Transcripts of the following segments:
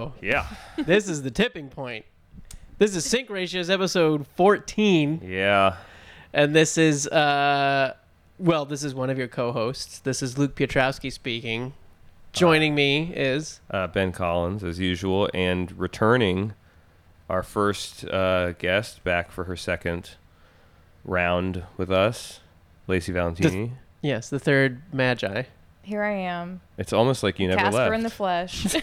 W- here we go. Yeah. This is the tipping point. This is Sync Ratios episode 14, Yeah. and this is, uh, well, this is one of your co hosts. This is Luke Piotrowski speaking. Joining me is, Uh, ben Collins, as usual, and returning our first uh, guest back for her second round with us, Lacey Valentini. yes, the third Magi. Here I am, it's almost like you never Casper left. in the flesh.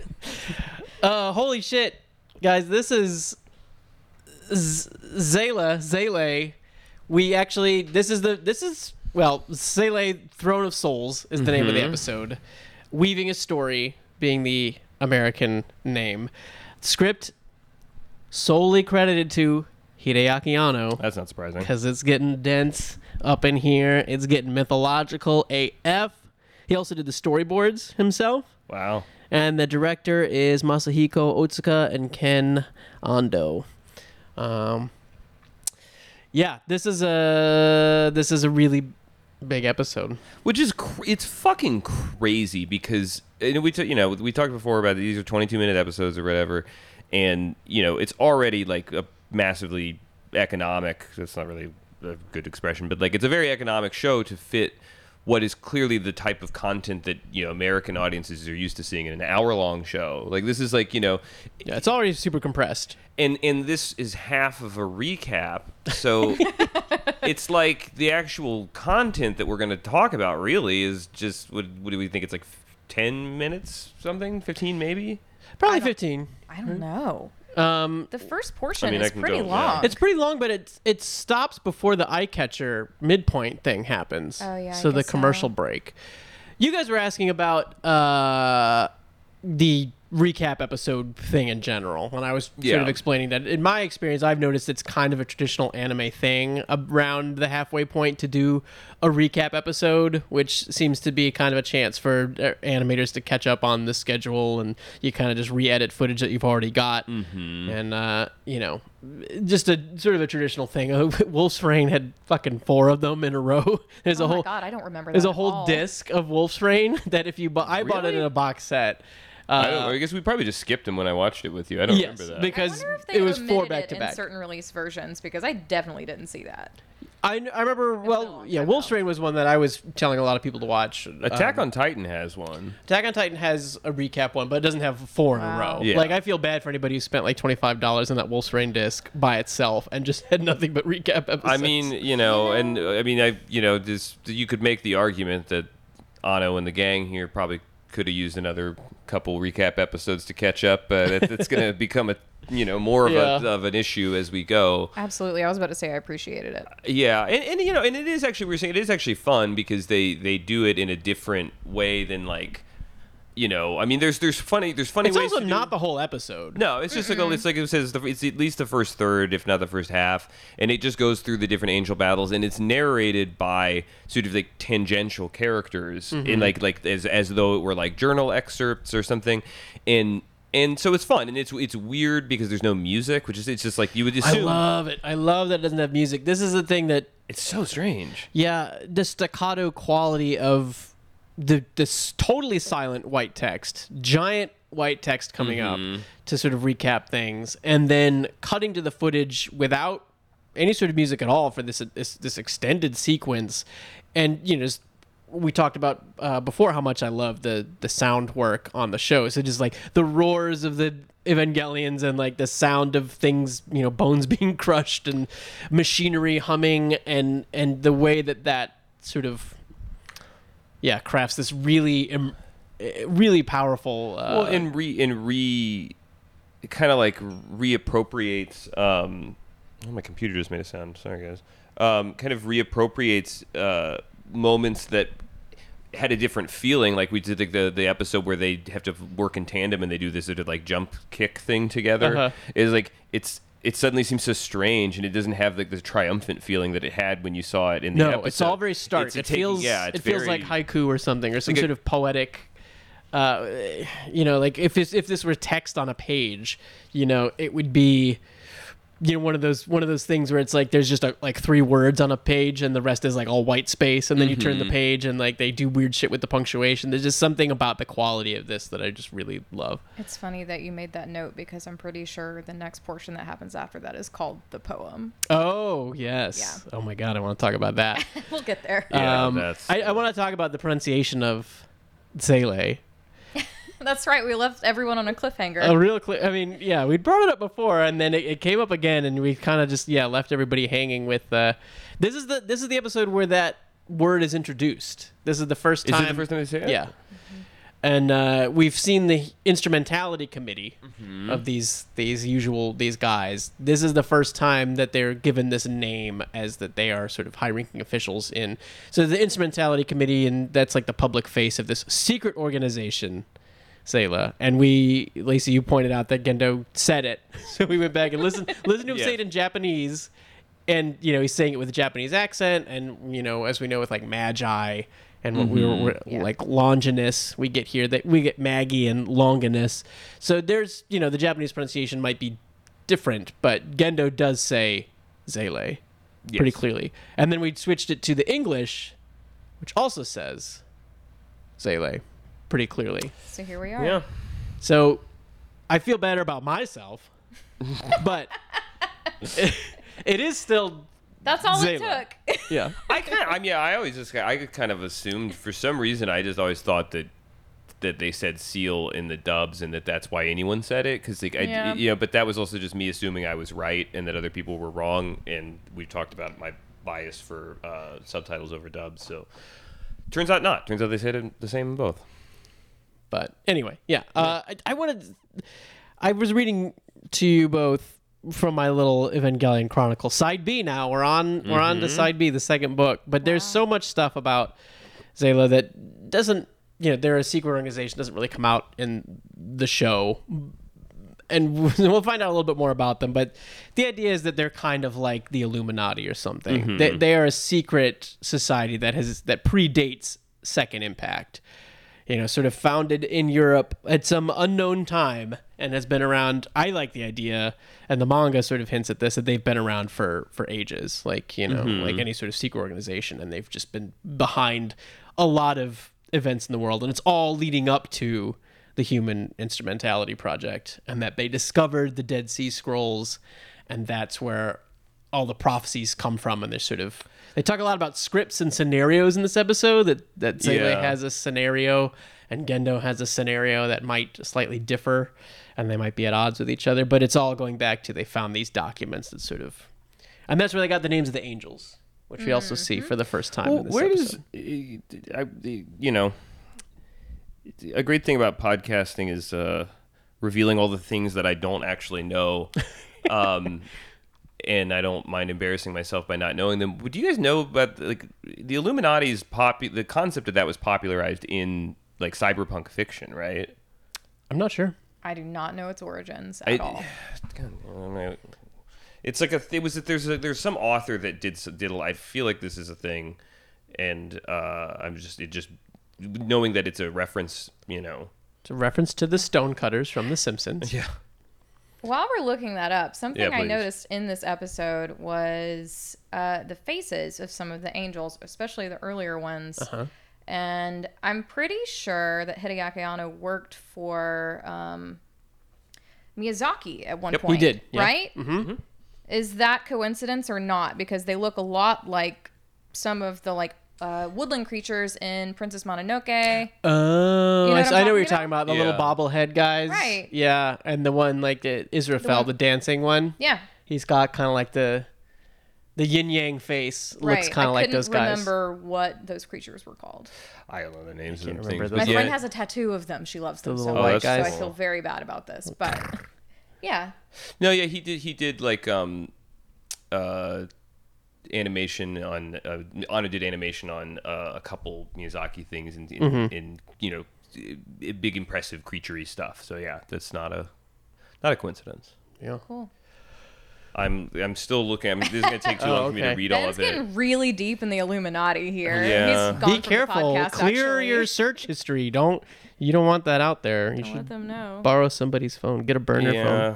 Uh, holy shit, guys! This is Z- Seele Seele. We actually this is the this is well Seele Throne of Souls is the name of the episode. Weaving a story being the American name. Script solely credited to Hideaki Anno That's not surprising. because it's getting dense up in here. It's getting mythological AF. He also did the storyboards himself. Wow. And the director is Masahiko Otsuka and Ken Ando. Um, yeah, this is a this is a really big episode. Which is cr- it's fucking crazy because we t- you know we talked before about these are 22 minute episodes or whatever, and you know it's already like a massively economic. That's not really a good expression, but like it's a very economic show to fit what is clearly the type of content that you know American audiences are used to seeing in an hour long show. Like this is like you know Yeah, it's already super compressed. and and this is half of a recap so it's like the actual content that we're going to talk about really is just what, what do we think it's like 10 minutes something 15 maybe Probably I 15. I don't know. Um, The first portion I mean, I is can pretty go- yeah. long. it's pretty long, but it it stops before the eye catcher midpoint thing happens. Oh, yeah, I So the guess so. commercial break. You guys were asking about uh, the recap episode thing in general, when I was sort Yeah. of explaining that. In my experience, I've noticed it's kind of a traditional anime thing around the halfway point to do a recap episode, which seems to be kind of a chance for uh, animators to catch up on the schedule, and you kind of just re-edit footage that you've already got, Mm-hmm. and uh, you know, just a sort of a traditional thing. Wolf's Rain had fucking four of them in a row. There's oh a my whole god, I don't remember that. there's a whole all. disc of Wolf's Rain that if you bu- I bought it in a box set. I, don't, Uh, I guess we probably just skipped them when I watched it with you i don't yes, remember that because I wonder if they it was four omitted back it to in back. certain release versions because I definitely didn't see that. I, I remember well, long yeah, time Wolf's. Rain was one that I was telling a lot of people to watch. attack Um, on titan has one Attack on Titan has a recap one, but it doesn't have four in a row. Yeah. Like I feel bad for anybody who spent like twenty five dollars on that Wolf's Rain disc by itself and just had nothing but recap episodes. i mean you know and uh, i mean i you know just you could make the argument that Anno and the gang here probably could have used another couple recap episodes to catch up but it, it's going to become a you know more of, Yeah. a, of an issue as we go Absolutely. I was about to say I appreciated it. Yeah, and, and you know, and it is actually we are saying it is actually fun because they they do it in a different way than like, you know, I mean, there's there's funny there's funny it's ways also not do, the whole episode. no, it's just like a, it's like it says the, it's at least the first third, if not the first half, and it just goes through the different angel battles, and it's narrated by sort of like tangential characters in mm-hmm. like like as as though it were like journal excerpts or something, and. And so it's fun, and it's it's weird because there's no music, which is it's just like you would just. I love it. I love that it doesn't have music. This is the thing that it's so strange. Yeah, the staccato quality of the this totally silent white text, giant white text coming Mm-hmm. up to sort of recap things, and then cutting to the footage without any sort of music at all for this this, this extended sequence, and you know. We talked about uh, before how much I love the the sound work on the show. So just like the roars of the Evangelions and like the sound of things, you know, bones being crushed and machinery humming and and the way that that sort of yeah crafts this really im- eh, really powerful uh, well and re and re kind of like reappropriates um oh, my computer just made a sound. Sorry guys. Um kind of reappropriates uh moments that had a different feeling. Like we did like the the episode where they have to work in tandem and they do this sort of like jump kick thing together. Uh-huh. is like it's it suddenly seems so strange and it doesn't have like the triumphant feeling that it had when you saw it in the no episode. it's all very stark It's it taking- feels yeah it's it feels very- like haiku or something or some Like a- sort of poetic uh, you know like if this if this were text on a page you know it would be you know one of those one of those things where it's like there's just a, like three words on a page and the rest is like all white space and then you turn the page and like they do weird shit with the punctuation there's just something about the quality of this that i just really love It's funny that you made that note because I'm pretty sure the next portion that happens after that is called the poem. oh yes yeah. oh my god i want to talk about that we'll get there. Yeah, um, that's- I, I want to talk about the pronunciation of Seele. That's right. We left everyone on a cliffhanger. A real clear. I mean, yeah, we brought it up before, and then it, it came up again, and we kind of just yeah left everybody hanging with. Uh, this is the this is the episode where that word is introduced. This is the first time. Is time. it the first time they say it? Yeah. And uh, we've seen the instrumentality committee Mm-hmm. of these these usual these guys. This is the first time that they're given this name as that they are sort of high ranking officials in. So the instrumentality committee, and that's like the public face of this secret organization, Seele. And we, Lacey, you pointed out that Gendo said it, so we went back and listened listened to him Yeah. say it in Japanese, and you know he's saying it with a Japanese accent, and you know as we know with like Magi and what we were, mm-hmm. were Yeah. like Longinus, we get here that we get Maggie and Longinus. So there's you know the Japanese pronunciation might be different, but Gendo does say Seele pretty clearly, and then we switched it to the English, which also says Seele pretty clearly. so here we are. Yeah. So I feel better about myself, but it is still That's all it took. yeah. I kind of, I mean, I always just, I kind of assumed for some reason, I just always thought that that they said seal in the dubs and that that's why anyone said it because like I, Yeah. you know, but that was also just me assuming I was right and that other people were wrong. And we talked about my bias for uh, subtitles over dubs. So turns out not. Turns out they said it the same in both. But anyway, yeah. Uh, I, I wanted. I was reading to you both from my little Evangelion Chronicle side B. Now we're on we're on to side B, the second book. But there's so much stuff about Seele that doesn't. You know, they're a secret organization. Doesn't really come out in the show. And we'll find out a little bit more about them, but the idea is that they're kind of like the Illuminati or something. They, they are a secret society that has that predates Second Impact you know, sort of founded in Europe at some unknown time and has been around. I like the idea, and the manga sort of hints at this that they've been around for for ages, like you know, mm-hmm. like any sort of secret organization, and they've just been behind a lot of events in the world, and it's all leading up to the Human Instrumentality Project, and that they discovered the Dead Sea Scrolls, and that's where all the prophecies come from and they're sort of they talk a lot about scripts and scenarios in this episode that that Seele Yeah. has a scenario and Gendo has a scenario that might slightly differ and they might be at odds with each other but it's all going back to they found these documents that sort of and that's where they got the names of the angels which we also see for the first time Well, in this where episode. does I, you know a great thing about podcasting is uh, revealing all the things that I don't actually know, um, and I don't mind embarrassing myself by not knowing them. Would you guys know about like the Illuminati's pop? The concept of that was popularized in like cyberpunk fiction, right? I'm not sure I do not know its origins at I- all. God, I don't know. It's like a. It was. There's a, there's some author that did s- did. a- I feel like this is a thing, and uh, I'm just it just knowing that it's a reference. You know. it's a reference to the stonecutters from the Simpsons Yeah. While we're looking that up, something Yeah, I noticed in this episode was uh, the faces of some of the angels, especially the earlier ones. Uh-huh. And I'm pretty sure that Hideaki Anno worked for um, Miyazaki at one Yep, point. did, yeah. Right? Mm-hmm. Is that coincidence or not? Because they look a lot like some of the like uh, woodland creatures in Princess Mononoke. Oh, You know I, what s- I'm I know what you're talking talking about. The little bobblehead guys. Right. Yeah, and the one like the Israfel, one- the dancing one. Yeah. He's got kind of like the the yin yang face. Looks kind of like couldn't those guys. I don't remember what those creatures were called. I don't know the names of them things. My but friend yeah. has a tattoo of them. She loves them so little much. white So I feel very bad about this. But yeah. No, yeah, he did. He did like um, uh, animation on. Uh, Anno did animation on uh, a couple Miyazaki things in in, Mm-hmm. in you know, big impressive creaturey stuff. So yeah, that's not a not a coincidence. Yeah. Cool. I'm I'm still looking. I'm, this is gonna take too long Oh, for me to okay. read all Ben's of it. getting really deep in the Illuminati here. Yeah. He's gone Be from the careful. podcast, Clear actually. your search history. Don't you don't want that out there. You Don't let should them know. borrow somebody's phone. Get a burner Yeah,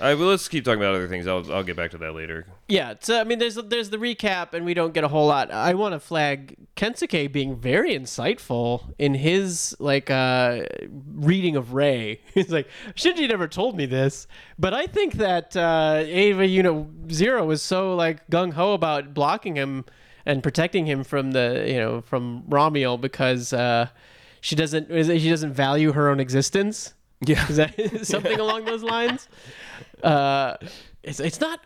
All right, well, let's keep talking about other things. I'll I'll get back to that later. Yeah, so I mean, there's there's the recap, and we don't get a whole lot. I want to flag Kensuke being very insightful in his like uh, reading of Rei. He's like, Shinji never told me this, but I think that uh, Ava, you know, Zero was so like gung ho about blocking him and protecting him from the you know from Ramiel because uh, she doesn't she doesn't value her own existence. Yeah. Is that something along those lines? Uh, it's it's not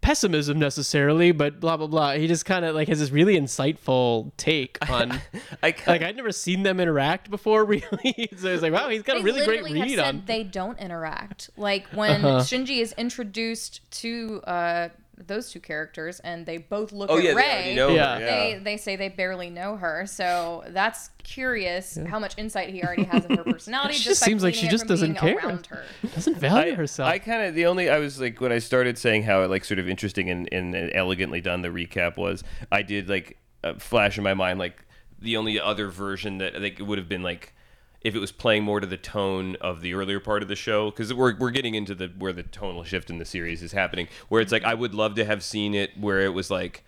pessimism necessarily, but blah blah blah. He just kind of like has this really insightful take on. I like I'd never seen them interact before, really. so it's like, wow, he's got They a really great literally have read said on. They don't interact. Like when Uh-huh. Shinji is introduced to uh, those two characters, and they both look oh at yeah, they Rei. already know Yeah. her, They yeah. they say they barely know her, so that's curious how much insight he already has of her personality. She just just seems like she just doesn't care. her. Doesn't value I, herself. I kind of the only I was like when I started saying how like sort of interesting and, and, and elegantly done the recap was I did like a flash in my mind like the only other version that like it would have been like if it was playing more to the tone of the earlier part of the show because we're, we're getting into the where the tonal shift in the series is happening where it's like I would love to have seen it where it was like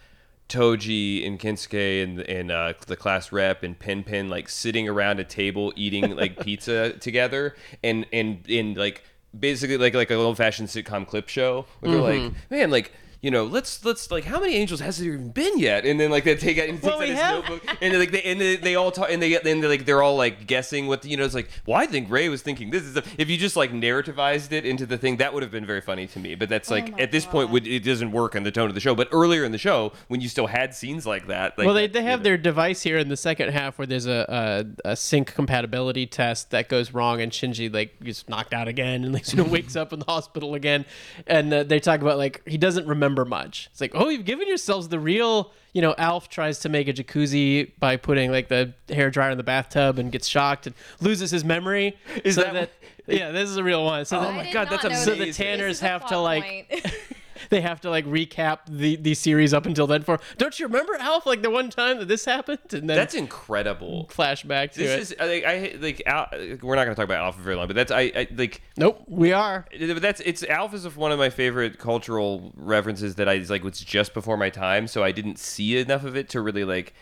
Toji and Kensuke and and uh, the class rep and Pen Pen like sitting around a table eating like pizza together and and and like basically like like an old fashioned sitcom clip show where they're like man like you know let's let's like how many angels has there even been yet? And then like they take out and Well, takes we out have- his notebook and like they and they, they all talk and they get and they like they're all like guessing what the, you know it's like well I think Rei was thinking this. Is a, if you just like narrativized it into the thing that would have been very funny to me. But that's like my at this point would it doesn't work in the tone of the show. But earlier in the show when you still had scenes like that like well, they, that, they you have know. their device here in the second half where there's a, a, a sync compatibility test that goes wrong, and Shinji like gets knocked out again, and like you know wakes up in the hospital again, and uh, they talk about like he doesn't remember much. It's like, oh, you've given yourselves the real. You know, Alf tries to make a jacuzzi by putting like the hair dryer in the bathtub and gets shocked and loses his memory. Is so that- yeah, this is a real one. So Oh that- my God, that's amazing. So the Tanners This is a have to, like- point. they have to like recap the the series up until then. For don't you remember Alf? Like the one time that this happened, and then that's incredible flashback to it. this is I think I like Al, we're not going to talk about Alf for very long but that's I, I like Nope, we are. But that's it's Alf is one of my favorite cultural references that I like was just before my time, so I didn't see enough of it to really like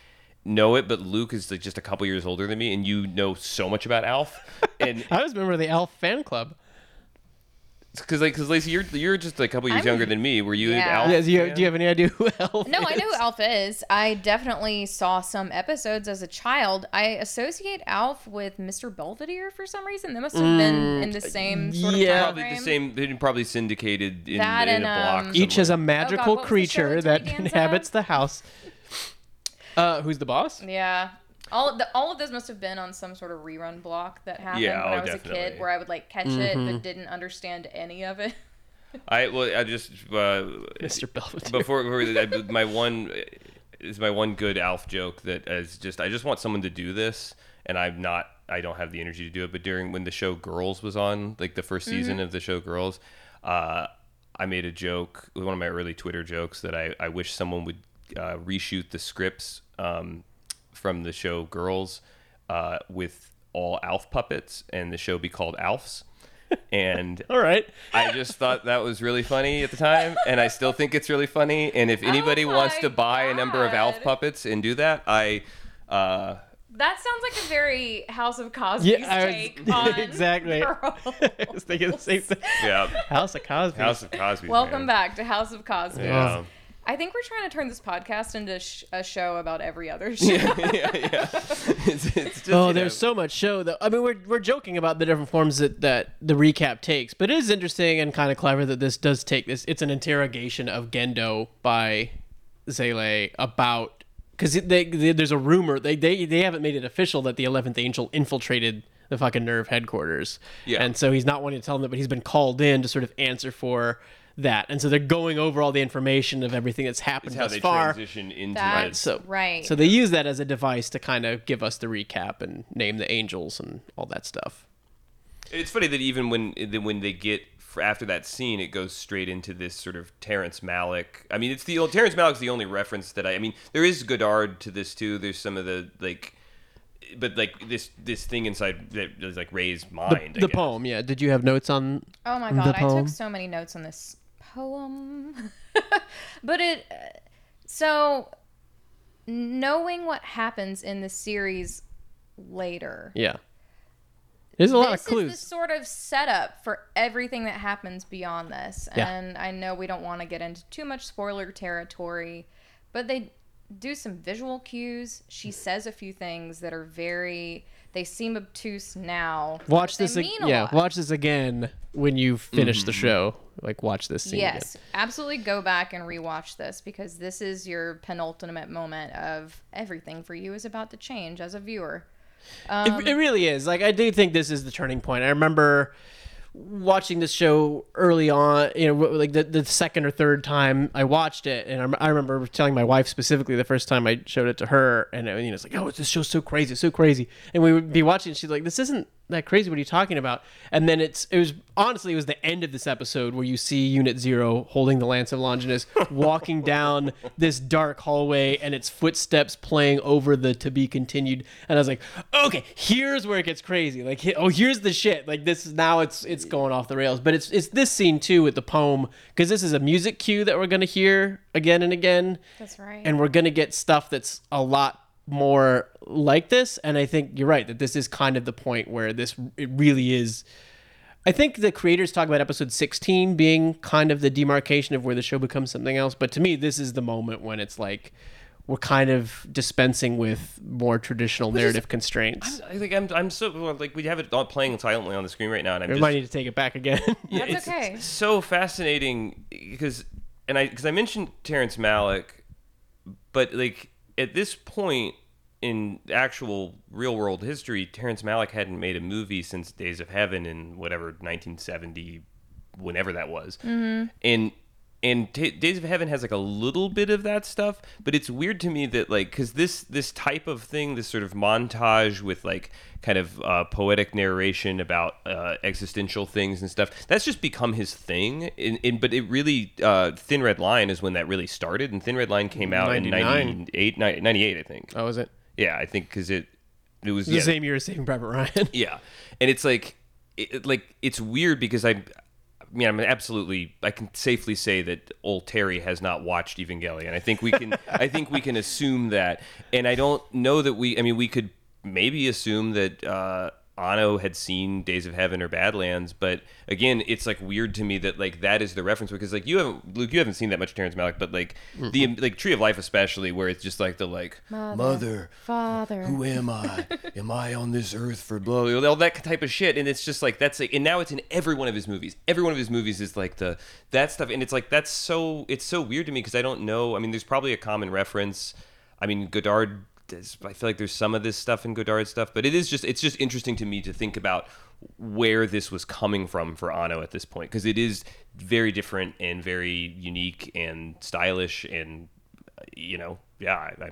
know it. But Luke is like just a couple years older than me, and you know so much about Alf, and I was a member of the Alf fan club. Because like because Lacey, you're you're just a couple years I'm- younger than me. Were you Yeah. Alf? Yeah, do you, fan? do you have any idea who Alf? No, I is? know who Alf is. I definitely saw some episodes as a child. I associate Alf with Mr. Belvedere for some reason. They must have been in the same sort of Mm, yeah. time Probably frame. the same. They'd probably syndicated in, That in and, a block. um, Each has a magical what was the show creature that Tony Danza? inhabits the house. Uh, who's the boss? Yeah. All of, the, all of those must have been on some sort of rerun block that happened Yeah, when oh, I was a kid, where I would like catch it Mm-hmm. but didn't understand any of it. I well, I just uh, Mr. Belvedere. before, before I- my one is my one good Alf joke that is just I just want someone to do this, and I'm not. I don't have the energy to do it. But during when the show Girls was on, like the 1st season of the show Girls, uh, I made a joke. One of my early Twitter jokes that I I wish someone would uh, reshoot the scripts um, from the show Girls uh, with all Alf puppets, and the show be called Alfs. And All right. I just thought that was really funny at the time, and I still think it's really funny. And if anybody Oh wants to buy a number of Alf puppets and do that, I, uh, That sounds like a very House of Cosby's Yeah, I was- take on exactly. girls. I was thinking the same thing. yeah, House of Cosby. House of Cosby. Welcome man. back to House of Cosby. Yeah. I think we're trying to turn this podcast into sh- a show about every other show. yeah, yeah. It's, it's just, Oh, you there's so much show though. I mean, we're we're joking about the different forms that that the recap takes, but it is interesting and kind of clever that this does take this. It's an interrogation of Gendo by Seele about because they, they, there's a rumor they, they they haven't made it official that the Eleventh Angel infiltrated the fucking NERV headquarters. Yeah. and so he's not wanting to tell them that, but he's been called in to sort of answer for that, and so they're going over all the information of everything that's happened It's how thus they far. transition into That's it. So right. So they use that as a device to kind of give us the recap and name the angels and all that stuff. It's funny that even when when they get after that scene, it goes straight into this sort of Terrence Malick. I mean, it's the Terrence Malick's the only reference that I. I mean, there is Godard to this too. There's some of the like but like this this thing inside that is like Rei's mind. I the poem, yeah. Did you have notes on? Oh my The god, I took so many notes on this poem. but it so knowing what happens in the series later. Yeah. There's a lot this of clues. is the sort of setup for everything that happens beyond this. Yeah. And I know we don't want to get into too much spoiler territory, but they do some visual cues. She says a few things that are very they seem obtuse now. watch this. ag- Yeah, lot. watch this again when you finish the mm-hmm. show. Like watch this scene. Yes, absolutely go back and rewatch this because this is your penultimate moment of everything for you is about to change as a viewer. It, it um, really is. Like I do think this is the turning point. I remember watching this show early on, you know, like the, the second or third time I watched it, and I I remember telling my wife specifically the first time I showed it to her, and you know, it's like, oh, this show's so crazy, so crazy, and we would be watching, and she's like, this isn't that crazy. What are you talking about? And then it's it was honestly it was the end of this episode where you see Unit Zero holding the Lance of Longinus walking down this dark hallway, and its footsteps playing over the to be continued, and I was like, okay, here's where it gets crazy. Like, oh, here's the shit. Like this is now it's it's going off the rails. But it's it's this scene too with the poem because this is a music cue that we're gonna hear again and again That's right. and we're gonna get stuff that's a lot more like this and i think you're right that this is kind of the point where this it really is. I think the creators talk about episode 16 being kind of the demarcation of where the show becomes something else but to me this is the moment when it's like we're kind of dispensing with more traditional narrative constraints. I think I'm I'm so like we have it all playing silently on the screen right now, and I'm we just might need to take it back again. Yeah, That's it's okay. so fascinating because, and I because I mentioned Terrence Malick, but like at this point in actual real world history, Terrence Malick hadn't made a movie since Days of Heaven in whatever 1970, whenever that was, mm-hmm. and. And T- Days of Heaven has like a little bit of that stuff, but it's weird to me that like because this this type of thing, this sort of montage with like kind of uh, poetic narration about uh, existential things and stuff. That's just become his thing. In, in, but it really, uh, Thin Red Line is when that really started, and Thin Red Line came out 99. in 98, 98, I think. oh is it Yeah, I think because it it was the yeah, same year as saving private ryan yeah, and it's like it, it- like it's weird because I. I mean, I'm absolutely. I can safely say that old Terry has not watched Evangelion. I think we can. I think we can assume that, and I don't know that we. I mean, we could maybe assume that uh, Anno had seen Days of Heaven or Badlands, but again, it's like weird to me that like that is the reference because like you haven't Luke, you haven't seen that much Terrence Malick, but like the like Tree of Life especially, where it's just like the like Mother, Father. who am I? am I on this earth for blow? All that type of shit, and it's just like that's like, and now it's in every one of his movies. Every one of his movies is like the that stuff, and it's like that's so it's so weird to me because I don't know. I mean, there's probably a common reference. I mean, Godard. Does, I feel like there's some of this stuff in Godard stuff, but it is just it's just interesting to me to think about where this was coming from for Anno at this point because it is very different and very unique and stylish and you know yeah I, I,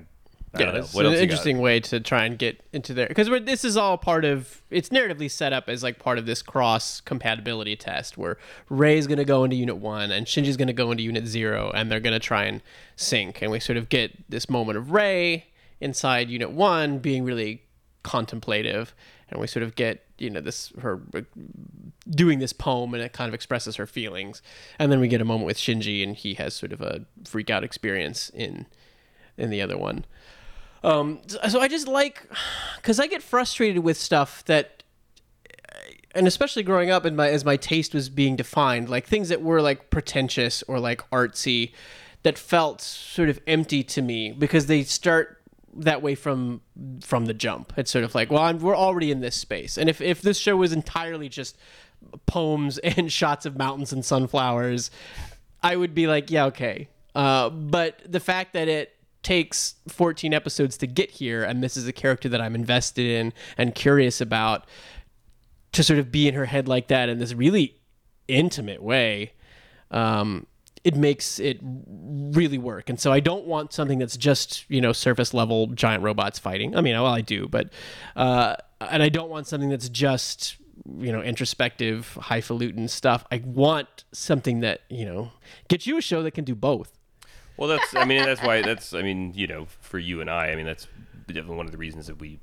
yeah, don't know. it's What an interesting way to try and get into there because this is all part of it's narratively set up as like part of this cross compatibility test where Rei's going to go into Unit One and Shinji's going to go into Unit Zero and they're going to try and sync and we sort of get this moment of Rei inside Unit One being really contemplative. And we sort of get you know this her uh, doing this poem and it kind of expresses her feelings. And then we get a moment with Shinji and he has sort of a freak out experience in in the other one. Um, so I just like, because I get frustrated with stuff that, and especially growing up, and my as my taste was being defined, like things that were like pretentious or like artsy, that felt sort of empty to me because they start that way from from the jump. It's sort of like, well, I'm, we're already in this space, and if if this show was entirely just poems and shots of mountains and sunflowers, I would be like, yeah, okay. Uh, but the fact that it takes 14 episodes to get here, and this is a character that I'm invested in and curious about, to sort of be in her head like that in this really intimate way, um, it makes it really work. And so I don't want something that's just you know surface level giant robots fighting. I mean, well, I do, but uh, and I don't want something that's just you know introspective highfalutin stuff. I want something that you know gets you a show that can do both. Well, that's. I mean, that's why. That's. I mean, you know, for you and I, I mean, that's definitely one of the reasons that we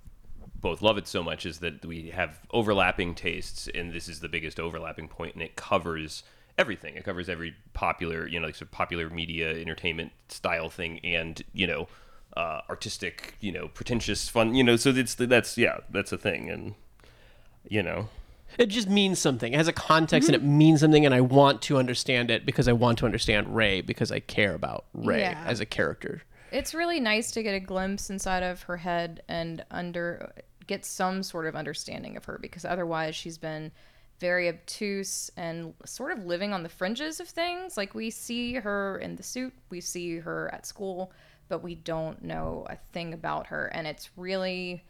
both love it so much is that we have overlapping tastes, and this is the biggest overlapping point, and it covers everything. It covers every popular, you know, like sort of popular media entertainment style thing, and you know, uh, artistic, you know, pretentious fun, you know. So it's that's yeah, that's a thing, and you know, It just means something. It has a context and it means something, and I want to understand it because I want to understand Rei because I care about Rei Yeah. as a character. It's really nice to get a glimpse inside of her head and under get some sort of understanding of her because otherwise she's been very obtuse and sort of living on the fringes of things. Like we see her in the suit, we see her at school, but we don't know a thing about her and it's really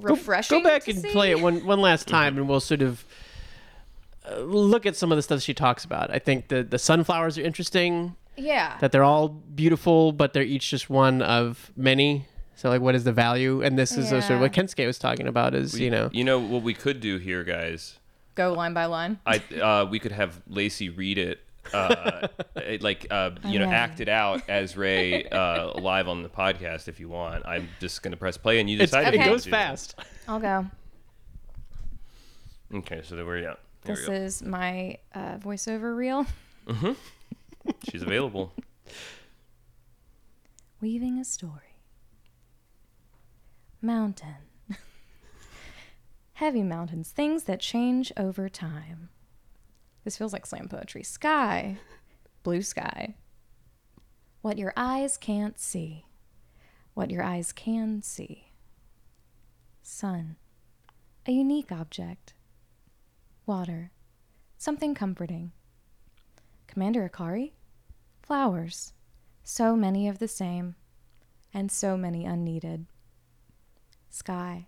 refreshing. Go back to and see. play it one one last time, and we'll sort of uh, look at some of the stuff she talks about. I think the the sunflowers are interesting. Yeah. That they're all beautiful, but they're each just one of many. So, like, what is the value? And this is a sort of what Kensuke was talking about. Is you know, you know what we could do here, guys. Go line by line. I uh, we could have Lacey read it, uh, it, like uh, you know, Okay. act it out as Rei uh, live on the podcast if you want. I'm just gonna press play and you it's, decide. it if you goes fast. I'll go. Okay, so there we're yeah. There This we go. is my uh, voiceover reel. She's available. Weaving a story. Mountain. Heavy mountains, things that change over time. This feels like slam poetry. Sky. Blue sky. What your eyes can't see. What your eyes can see. Sun. A unique object. Water. Something comforting. Commander Ikari? Flowers. So many of the same, and so many unneeded. Sky.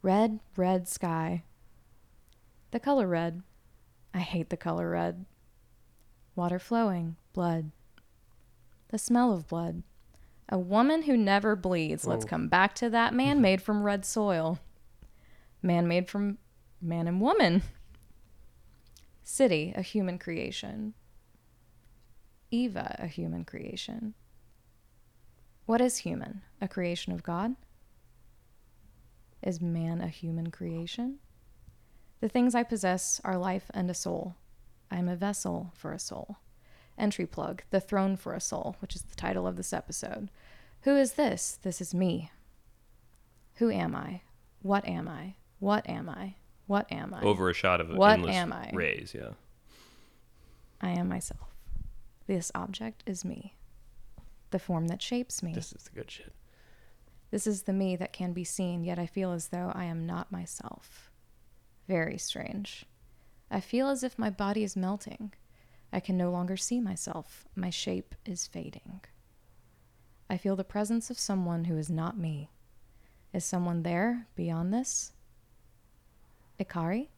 Red, red sky. The color red. I hate the color red. Water flowing, blood. The smell of blood. A woman who never bleeds. Let's come back to that man made from red soil. Man made from man and woman. City, a human creation. Eva, a human creation. What is human? A creation of God? Is man a human creation? The things I possess are life and a soul. I am a vessel for a soul. Entry plug, The Throne for a Soul, which is the title of this episode. Who is this? This is me. Who am I? What am I? What am I? What am I? Over a shot of What endless am I? rays. Yeah. I am myself. This object is me. The form that shapes me. This is the good shit. This is the me that can be seen, yet I feel as though I am not myself. Very strange. I feel as if my body is melting. I can no longer see myself. My shape is fading. I feel the presence of someone who is not me. Is someone there beyond this? Ikari?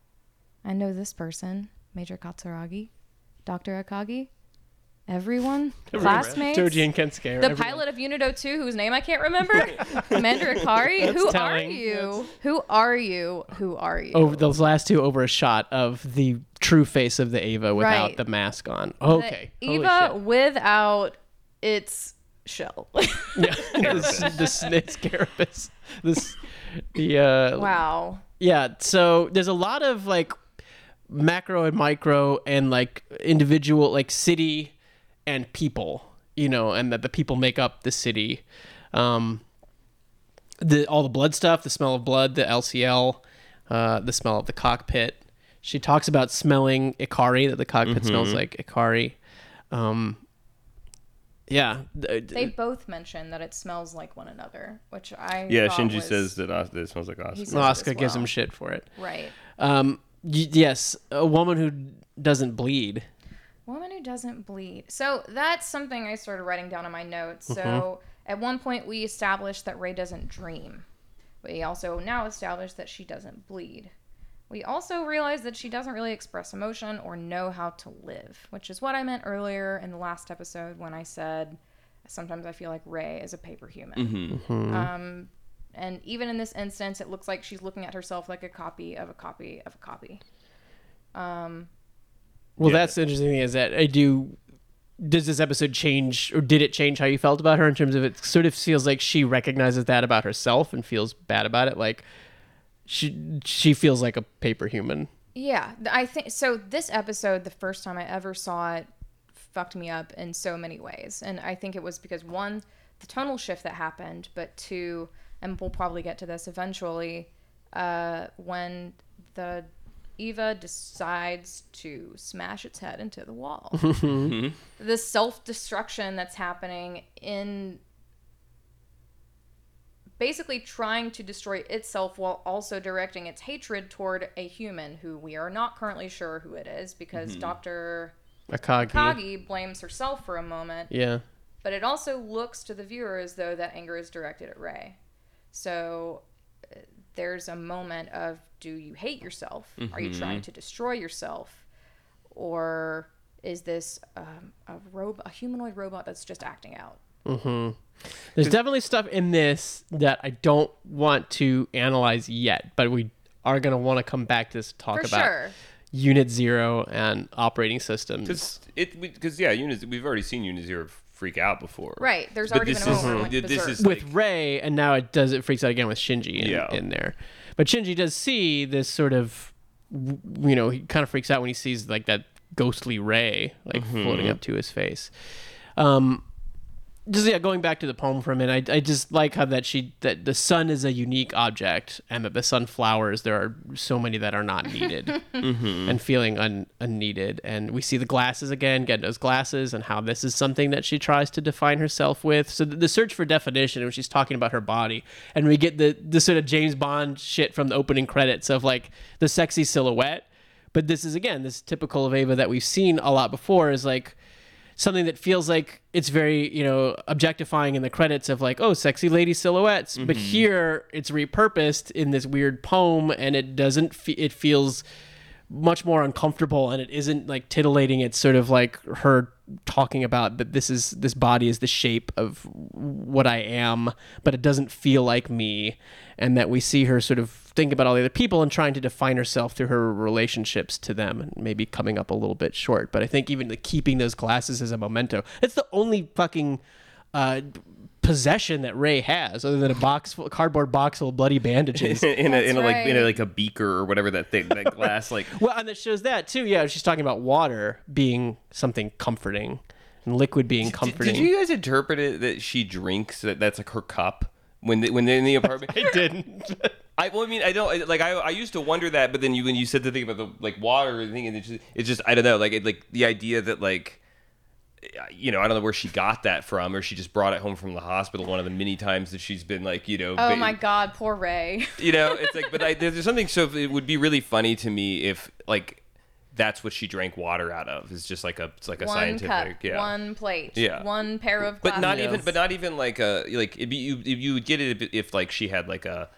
I know this person, Major Katsuragi, Dr. Akagi, everyone, classmates. Toji and Kensuke. The everyone. pilot of Unito 2, whose name I can't remember, Commander Ikari. Who telling. are you? Who are you? Who are you? over those last two over a shot of the true face of the Eva without Right. the mask on. The Okay. Holy Eva shit. without its shell. Yeah. the, the snitch carapace. This the uh wow. yeah, so there's a lot of like macro and micro and like individual like city and people, you know, and that the people make up the city. Um the all the blood stuff, the smell of blood, the LCL, uh, the smell of the cockpit. She talks about smelling Ikari, that the cockpit smells like Ikari. Um, yeah, They both mention that it smells like one another, which I Yeah. Shinji was- says that, Os- that it smells like He Asuka. says- Asuka gives him shit for it. right. Um, y- yes, a woman who doesn't bleed. Woman who doesn't bleed. So that's something I started writing down in my notes. So Mm-hmm. at one point we established that Rei doesn't dream. We also now established that she doesn't bleed. We also realized that she doesn't really express emotion or know how to live, which is what I meant earlier in the last episode when I said sometimes I feel like Rei is a paper human. Um, and even in this instance, it looks like she's looking at herself like a copy of a copy of a copy. Well, Yeah. that's the interesting thing is that I do does this episode change or did it change how you felt about her in terms of it sort of feels like she recognizes that about herself and feels bad about it like she she feels like a paper human Yeah, I think so. This episode, the first time I ever saw it, fucked me up in so many ways, and I think it was because one, the tonal shift that happened, but two, and we'll probably get to this eventually, uh, when the Eva decides to smash its head into the wall. the self destruction that's happening in basically trying to destroy itself while also directing its hatred toward a human who we are not currently sure who it is because Dr. akagi Kagi blames herself for a moment, yeah but it also looks to the viewer as though that anger is directed at Rei. So uh, there's a moment of do you hate yourself? Are you mm-hmm. trying to destroy yourself? Or is this um, a rob- a humanoid robot that's just acting out? Mm-hmm. There's definitely stuff in this that I don't want to analyze yet, but we are going to want to come back to this talk For about sure. Unit Zero and operating systems. Because it because yeah, Unit, we've already seen Unit Zero freak out before. Right. There's But already this been a is- moment when it went this berserk. is- with Rei, and now it does it freaks out again with Shinji in, Yeah. in there. But Shinji does see this sort of, you know, he kind of freaks out when he sees like that ghostly Rei like Mm-hmm. floating up to his face. Um, just yeah, going back to the poem for a minute, I, I just like how that she that the sun is a unique object, and that the sunflowers there are so many that are not needed, mm-hmm. and feeling un, unneeded. And we see the glasses again, Gendo's glasses, and how this is something that she tries to define herself with. So the, the search for definition, when she's talking about her body, and we get the the sort of James Bond shit from the opening credits of like the sexy silhouette. But this is again this typical of Eva that we've seen a lot before is like something that feels like it's very you know objectifying in the credits of like oh sexy lady silhouettes. But mm-hmm. here it's repurposed in this weird poem and it doesn't fe- it feels much more uncomfortable and it isn't like titillating. It's sort of like her talking about that this is this body is the shape of what i am but it doesn't feel like me. And that we see her sort of think about all the other people and trying to define herself through her relationships to them and maybe coming up a little bit short. But i think even the keeping those glasses as a memento. It's the only fucking uh possession that Rei has other than a box full, cardboard box full of bloody bandages in a, in a That's like in a, like a beaker or whatever that thing that glass like Well, and it shows that too. Yeah, she's talking about water being something comforting and liquid being Did, comforting. did you guys interpret it that she drinks that that's like her cup when they, when they're in the apartment? I didn't. I well, I mean, I don't like. I, I used to wonder that, but then you when you said the thing about the like water and thing, and it's just, it's just I don't know, like it, like the idea that like you know I don't know where she got that from, or she just brought it home from the hospital one of the many times that she's been like you know. Oh my god, poor Rei. You know, it's like, but I, there's something. So it would be really funny to me if like that's what she drank water out of. It's just like a it's like a one scientific cup, yeah. one plate, Yeah. one pair of but not glasses. even but not even like a like it'd be, you you would get it if, if like she had like a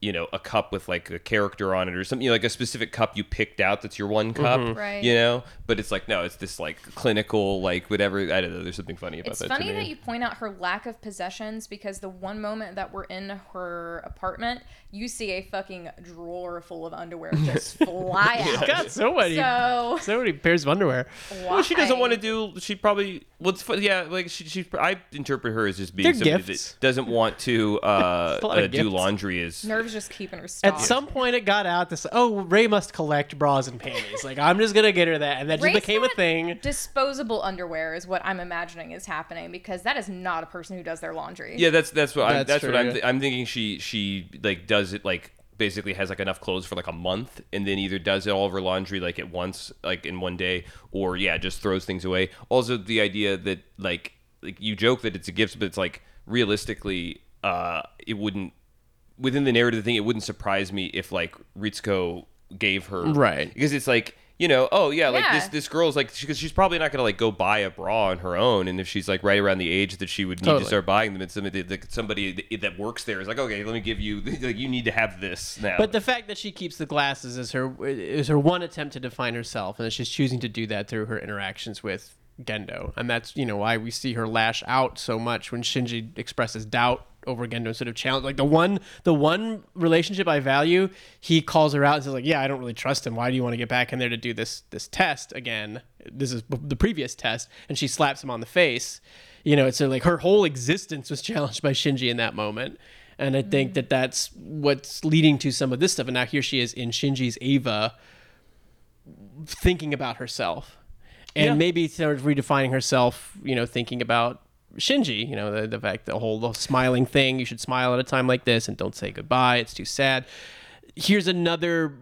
you know a cup with like a character on it or something you know, like a specific cup you picked out that's your one cup Right. you know but it's like no it's this like clinical like whatever i don't know there's something funny about that. It's that funny to me. that you point out her lack of possessions because the one moment that we're in her apartment, you see a fucking drawer full of underwear just fly out. got so many, So so many pairs of underwear. well, she doesn't want to do. She probably. Well, it's yeah. Like she, she. I interpret her as just being They're somebody gifts. that doesn't want to uh, a lot of uh, do gifts. laundry. Is NERV's just keeping her At some point, it got out this. Oh, Rei must collect bras and panties. Like I'm just gonna get her that, and that just became a thing. Disposable underwear is what I'm imagining is happening because that is not a person who does their laundry. Yeah, that's that's what I'm, That's that's what I'm th- I'm thinking. She she like does it like basically has like enough clothes for like a month, and then either does it all of her laundry like at once, like in one day, or yeah, just throws things away. Also, the idea that like like you joke that it's a gift, but it's like realistically, uh, it wouldn't within the narrative thing, it wouldn't surprise me if like Ritsuko gave her Right. because it's like you know oh yeah like this Yeah. this girl's like because she's probably not gonna like go buy a bra on her own and if she's like right around the age that she would need Totally. to start buying them it's somebody that somebody that- that works there is like okay let me give you like you need to have this now But the fact that she keeps the glasses is her is her one attempt to define herself, and that she's choosing to do that through her interactions with Gendo, and that's you know why we see her lash out so much when Shinji expresses doubt over again to sort of challenge like the one the one relationship I value, he calls her out and says like, "Yeah, I don't really trust him. Why do you want to get back in there to do this this test again? This is the previous test." And she slaps him on the face. You know, it's uh, like her whole existence was challenged by Shinji in that moment. And I think that that's what's leading to some of this stuff. And now here she is in Shinji's Eva, thinking about herself and Yeah. maybe sort of redefining herself, you know, thinking about Shinji, you know, the, the fact, the whole the smiling thing, you should smile at a time like this and don't say goodbye. It's too sad. Here's another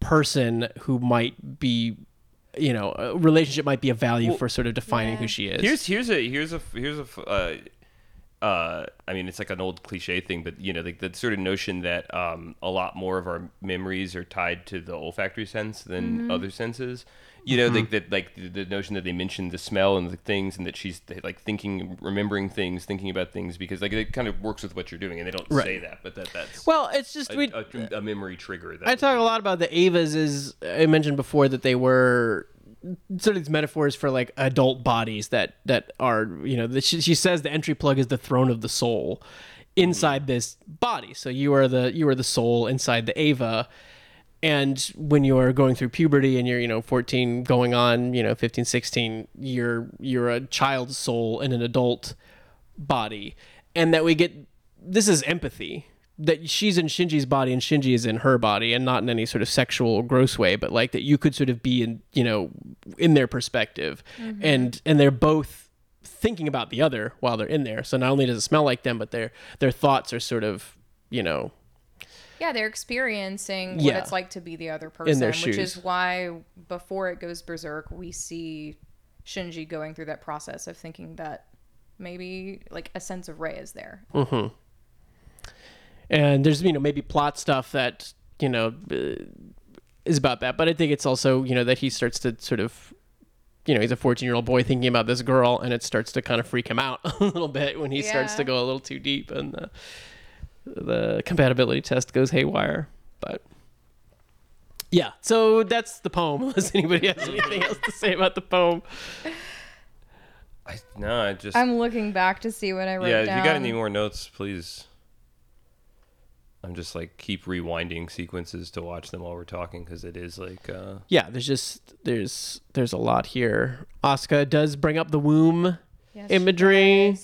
person who might be, you know, a relationship might be a value for sort of defining Yeah. who she is. Here's here's a here's a here's a f- uh, uh, I mean, it's like an old cliche thing, but you know, the, the sort of notion that um, a lot more of our memories are tied to the olfactory sense than other senses. You know, mm-hmm. like that, like the, the notion that they mentioned the smell and the things, and that she's like thinking, remembering things, thinking about things, because like it kind of works with what you're doing, and they don't Right. say that, but that that's well, it's just a, we. a, a memory trigger. That I talk a lot about the Evas. Is I mentioned before that they were sort of these metaphors for like adult bodies that that are you know that she, she says the entry plug is the throne of the soul inside mm-hmm. this body. So you are the you are the soul inside the Eva. And when you're going through puberty and you're, you know, 14 going on, you know, 15, 16, you're you're a child's soul in an adult body. And that we get this is empathy that she's in Shinji's body and Shinji is in her body and not in any sort of sexual gross way but like that you could sort of be in you know in their perspective. Mm-hmm. And and they're both thinking about the other while they're in there. So not only does it smell like them but their their thoughts are sort of you know Yeah, they're experiencing what Yeah. it's like to be the other person, which is why before it goes berserk, we see Shinji going through that process of thinking that maybe like a sense of Rei is there. and there's you know maybe plot stuff that you know uh, is about that but i think it's also you know that he starts to sort of you know he's a 14 year old boy thinking about this girl and it starts to kind of freak him out a little bit when he starts to go a little too deep and the, the compatibility test goes haywire but yeah so that's the poem unless anybody has anything else to say about the poem I, no, I just I'm looking back to see what I wrote yeah. down. If you got any more notes, please. I'm just like keep rewinding sequences to watch them while we're talking because it is like uh, yeah there's just there's there's a lot here Oscar does bring up the womb Yes, imagery.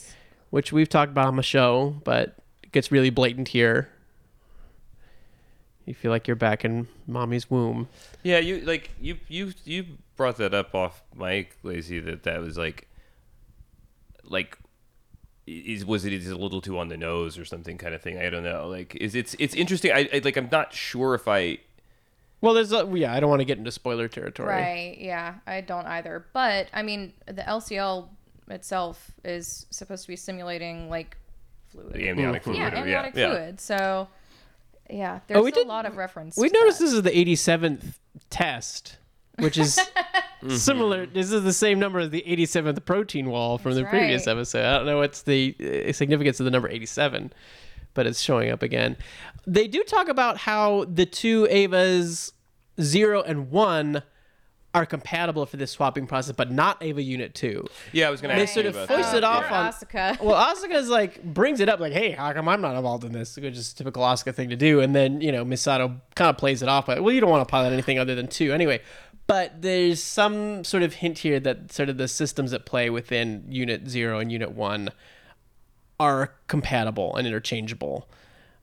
which we've talked about on the show, but it gets really blatant here. You feel like you're back in mommy's womb. yeah. You like you you you brought that up off mic, Lacey. That that was like like is was it is a little too on the nose or something kind of thing. I don't know. Like is it's it's interesting. I, I like I'm not sure if I Well, there's a, yeah, I don't want to get into spoiler territory. Right, yeah, I don't either. But I mean, the LCL itself is supposed to be simulating like fluid. the amniotic fluid. yeah, amniotic yeah, fluid. So, yeah, there's Oh, we a did- lot of reference. We to noticed that. this is the 87th test, which is Mm-hmm. similar. This is the same number as the 87th protein wall from the That's previous right. episode. I don't know what's the uh, significance of the number 87, but it's showing up again. They do talk about how the two Evas, 0 and 1, are compatible for this swapping process, but not Eva Unit 2. Yeah, I was gonna They ask sort of about foist it off Poor on- Asuka. Well, Asuka's like brings it up like, "Hey, how come I'm not involved in this?" Which is a typical Asuka thing to do. And then you know Misato kind of plays it off, but well, you don't want to pilot anything other than two anyway. But there's some sort of hint here that sort of the systems at play within Unit Zero and Unit One are compatible and interchangeable,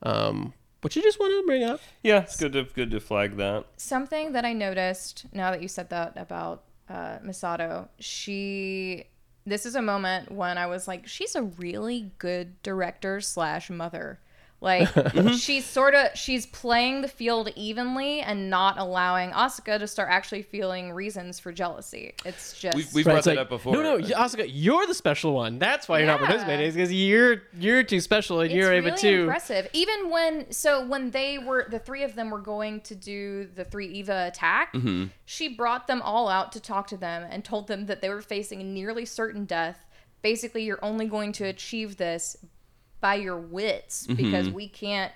um, which I just wanted to bring up. Yeah, it's good to good to flag that. Something that I noticed now that you said that about uh, Misato, she. This is a moment when I was like, she's a really good director slash mother. Like she's sort of she's playing the field evenly and not allowing Asuka to start actually feeling reasons for jealousy. It's just We've, we've Right, brought it's that like, up before. No, no, Asuka, you're the special one. That's why you're not Yeah. participating. Is because you're you're too special and you're it's able really to. impressive. Even when so when they were the three of them were going to do the three Eva attack, Mm-hmm. she brought them all out to talk to them and told them that they were facing a nearly certain death. Basically, you're only going to achieve this by your wits Mm-hmm. because we can't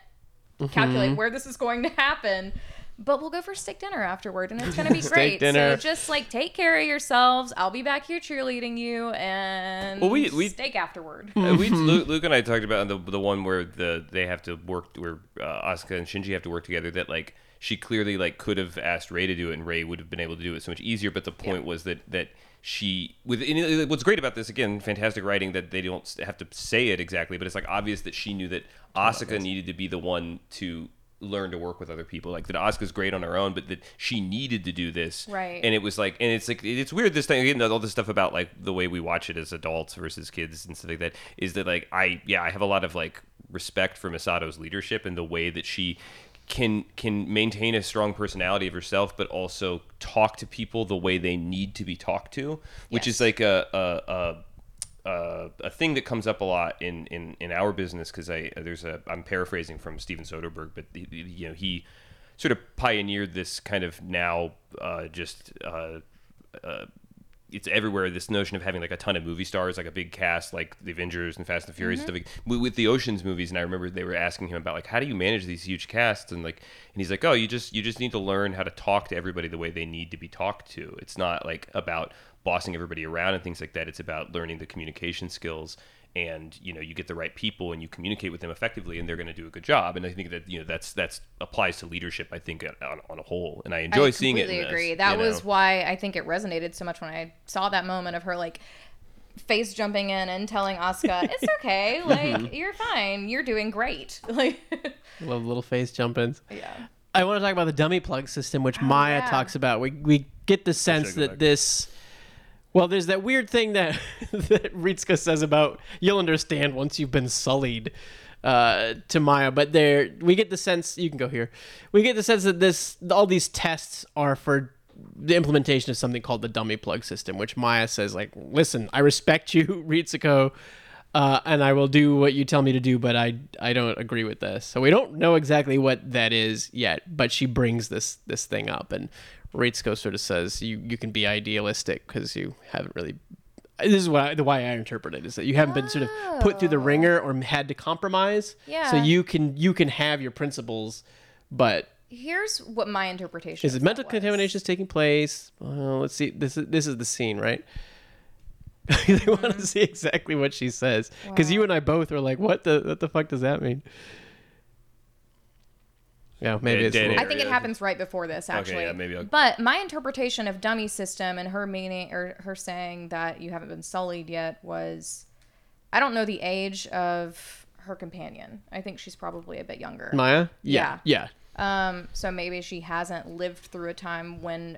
calculate where this is going to happen. but we'll go for steak dinner afterward, and it's gonna be Steak great. dinner. So just like take care of yourselves. I'll be back here cheerleading you, and Well, we- we- steak afterward. Uh, we Luke, Luke and I talked about the the one where the they have to work where uh, Asuka and Shinji have to work together. That like she clearly like could have asked Rei to do it, and Rei would have been able to do it so much easier. But the point was that that she with uh, what's great about this again, fantastic writing that they don't have to say it exactly, but it's like obvious that she knew that Asuka needed to be the one to learn to work with other people like that Asuka's great on her own but that she needed to do this Right. and it was like and it's like it's weird this thing again all this stuff about like the way we watch it as adults versus kids and stuff like that is that like i yeah i have a lot of like respect for misato's leadership and the way that she can can maintain a strong personality of herself but also talk to people the way they need to be talked to which Yes. is like a a, a uh, a thing that comes up a lot in in, in our business because I there's a I'm paraphrasing from Steven Soderbergh, but he, he- you know he sort of pioneered this kind of now uh, just uh, uh, it's everywhere this notion of having like a ton of movie stars like a big cast like the avengers and fast and furious and mm-hmm. stuff like, with the oceans movies and i remember they were asking him about like how do you manage these huge casts and like and he's like oh you just you just need to learn how to talk to everybody the way they need to be talked to. It's not like about bossing everybody around and things like that. It's about learning the communication skills and you know you get the right people and you communicate with them effectively and they're going to do a good job and i think that you know that's that's applies to leadership i think on, on a whole and i enjoy I seeing it i completely this, agree. you That know? was why I think it resonated so much when I saw that moment of her like face jumping in and telling Asuka, "It's okay, like you're fine, you're doing great." Like, Love little face jump ins. yeah, I want to talk about the dummy plug system, which oh, Maya Oh, yeah. talks about. We we get the sense go that back. this. Well, there's that weird thing that that Ritsuko says about you'll understand once you've been sullied uh, to Maya, but there we get the sense you can go here. We get the sense that this all these tests are for the implementation of something called the dummy plug system, which Maya says like, listen, I respect you, Ritsuko. Uh, and I will do what you tell me to do, but I I don't agree with this. So we don't know exactly what that is yet, but she brings this this thing up, and Ritsuko sort of says you you can be idealistic because you haven't really. This is why the way I interpret it is that you haven't been sort of put through the ringer or had to compromise. Yeah. So you can you can have your principles, but here's what my interpretation is it mental contamination is taking place? Well, let's see. This is this is the scene, right? they want Mm-hmm. to see exactly what she says because you and I both are like, "What the what the fuck does that mean?" Yeah, maybe Yeah, it's. little- I think it happens right before this, actually. Okay, yeah, maybe I'll- But my interpretation of dummy system and her meaning or her saying that you haven't been sullied yet was, I don't know the age of her companion. I think she's probably a bit younger. Maya. Yeah, yeah. Um, so maybe she hasn't lived through a time when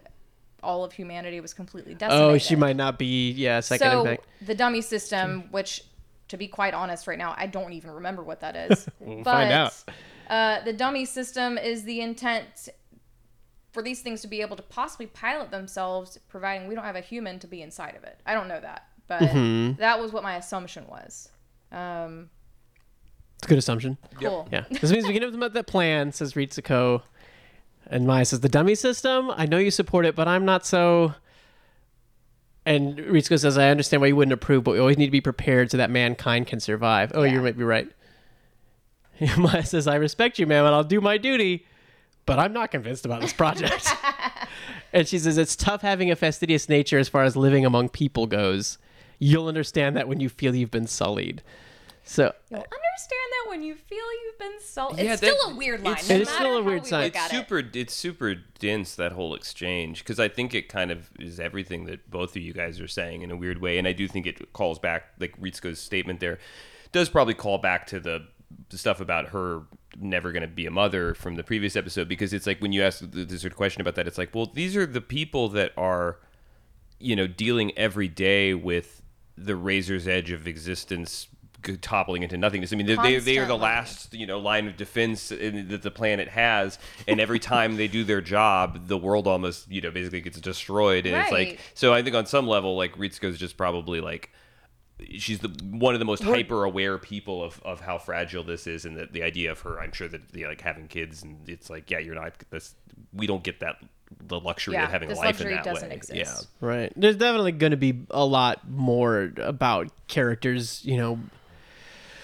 all of humanity was completely decimated. Oh, she might not be. Yeah, second so impact. the dummy system, which, to be quite honest, right now I don't even remember what that is. We'll but find out. Uh, the dummy system is the intent for these things to be able to possibly pilot themselves, providing we don't have a human to be inside of it. I don't know that, but Mm-hmm. that was what my assumption was. Um, It's a good assumption. cool. Yeah. This means we can implement that plan, says Ritsuko. And Maya says, the dummy system, I know you support it, but I'm not so. And Ritsuko says, I understand why you wouldn't approve, but we always need to be prepared so that mankind can survive. Oh, you Yeah. might be right. Maya says, I respect you, ma'am, and I'll do my duty, but I'm not convinced about this project. and she says, it's tough having a fastidious nature as far as living among people goes. You'll understand that when you feel you've been sullied. So You'll understand that when you feel you've been sullied. Yeah, it's still a weird line. it's- no It is still a weird we sign. it's at it. super it's super dense that whole exchange because i think it kind of is everything that both of you guys are saying in a weird way and i do think it calls back like ritsuko's statement there does probably call back to the stuff about her never going to be a mother from the previous episode because it's like when you ask the, the sort of question about that it's like well these are the people that are you know dealing every day with the razor's edge of existence toppling into nothingness. I mean, they, they, they are the last you know line of defense in, that the planet has, and every time they do their job, the world almost you know basically gets destroyed. And it's like so. I think on some level, like Ritsuko's just probably like she's the one of the most hyper aware people of, of how fragile this is and the, the idea of her i'm sure that the like having kids and it's like yeah you're not this we don't get that the luxury Yeah, of having a this life in that doesn't way exist. Right. There's definitely going to be a lot more about characters, you know,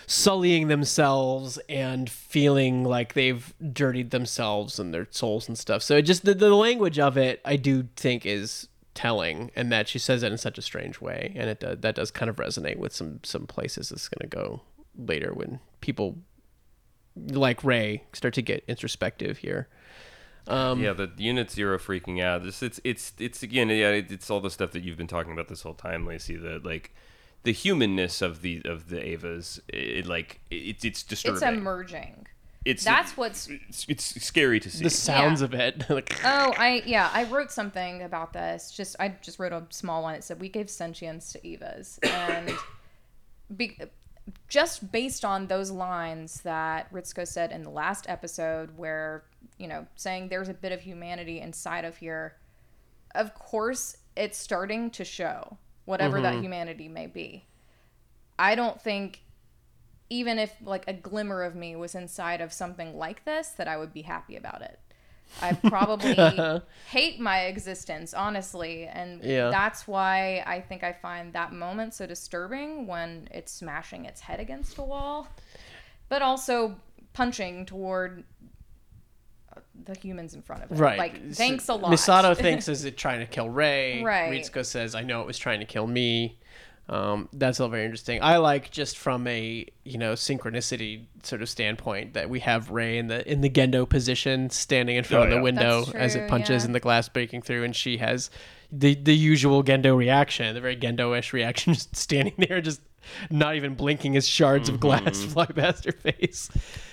sullying themselves and feeling like they've dirtied themselves and their souls and stuff. So it just the, the language of it, I do think is telling, and that she says it in such a strange way, and it does, that does kind of resonate with some some places it's going to go later when people like Rei start to get introspective here. Um, yeah, the unit zero freaking out. This it's it's it's again yeah it- it's all the stuff that you've been talking about this whole time, Lacey. The like the humanness of the of the Evas. It, like it's it's disturbing. It's emerging. It's That's what's it's, it's scary to see. the sounds of it, like Oh, I yeah, I wrote something about this. Just I just wrote a small one. It said we gave sentience to Evas, and be, just based on those lines that Ritsuko said in the last episode, where you know saying there's a bit of humanity inside of here. Of course, it's starting to show whatever that mm-hmm. humanity may be. I don't think even if like a glimmer of me was inside of something like this that I would be happy about it. I probably hate my existence, honestly, and Yeah. that's why I think I find that moment so disturbing when it's smashing its head against a wall, but also punching toward uh, the humans in front of it. right. Like, thanks a lot. Misato thinks is it trying to kill Rei. Right. Ritsuko says, "I know it was trying to kill me." Um, that's all very interesting. I like just from a you know synchronicity sort of standpoint that we have Rei in the in the Gendo position, standing in front Oh, of the yeah. window That's as it punches yeah. and the glass breaking through, and she has the the usual Gendo reaction, the very Gendo-ish reaction, just standing there, just not even blinking as shards of glass Mm-hmm. fly past her face.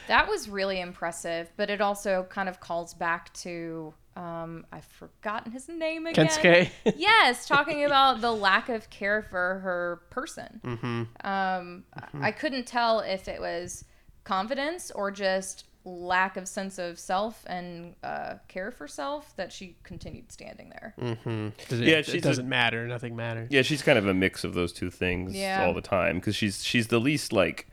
That was really impressive, but it also kind of calls back to um, I've forgotten his name again. Kensuke. yes, talking about the lack of care for her person. Mm-hmm. Um, I couldn't tell if it was confidence or just lack of sense of self and uh, care for self that she continued standing there. Mm. It, Yeah, it doesn't matter. Nothing matters. Yeah, she's kind of a mix of those two things Yeah. all the time because she's she's the least like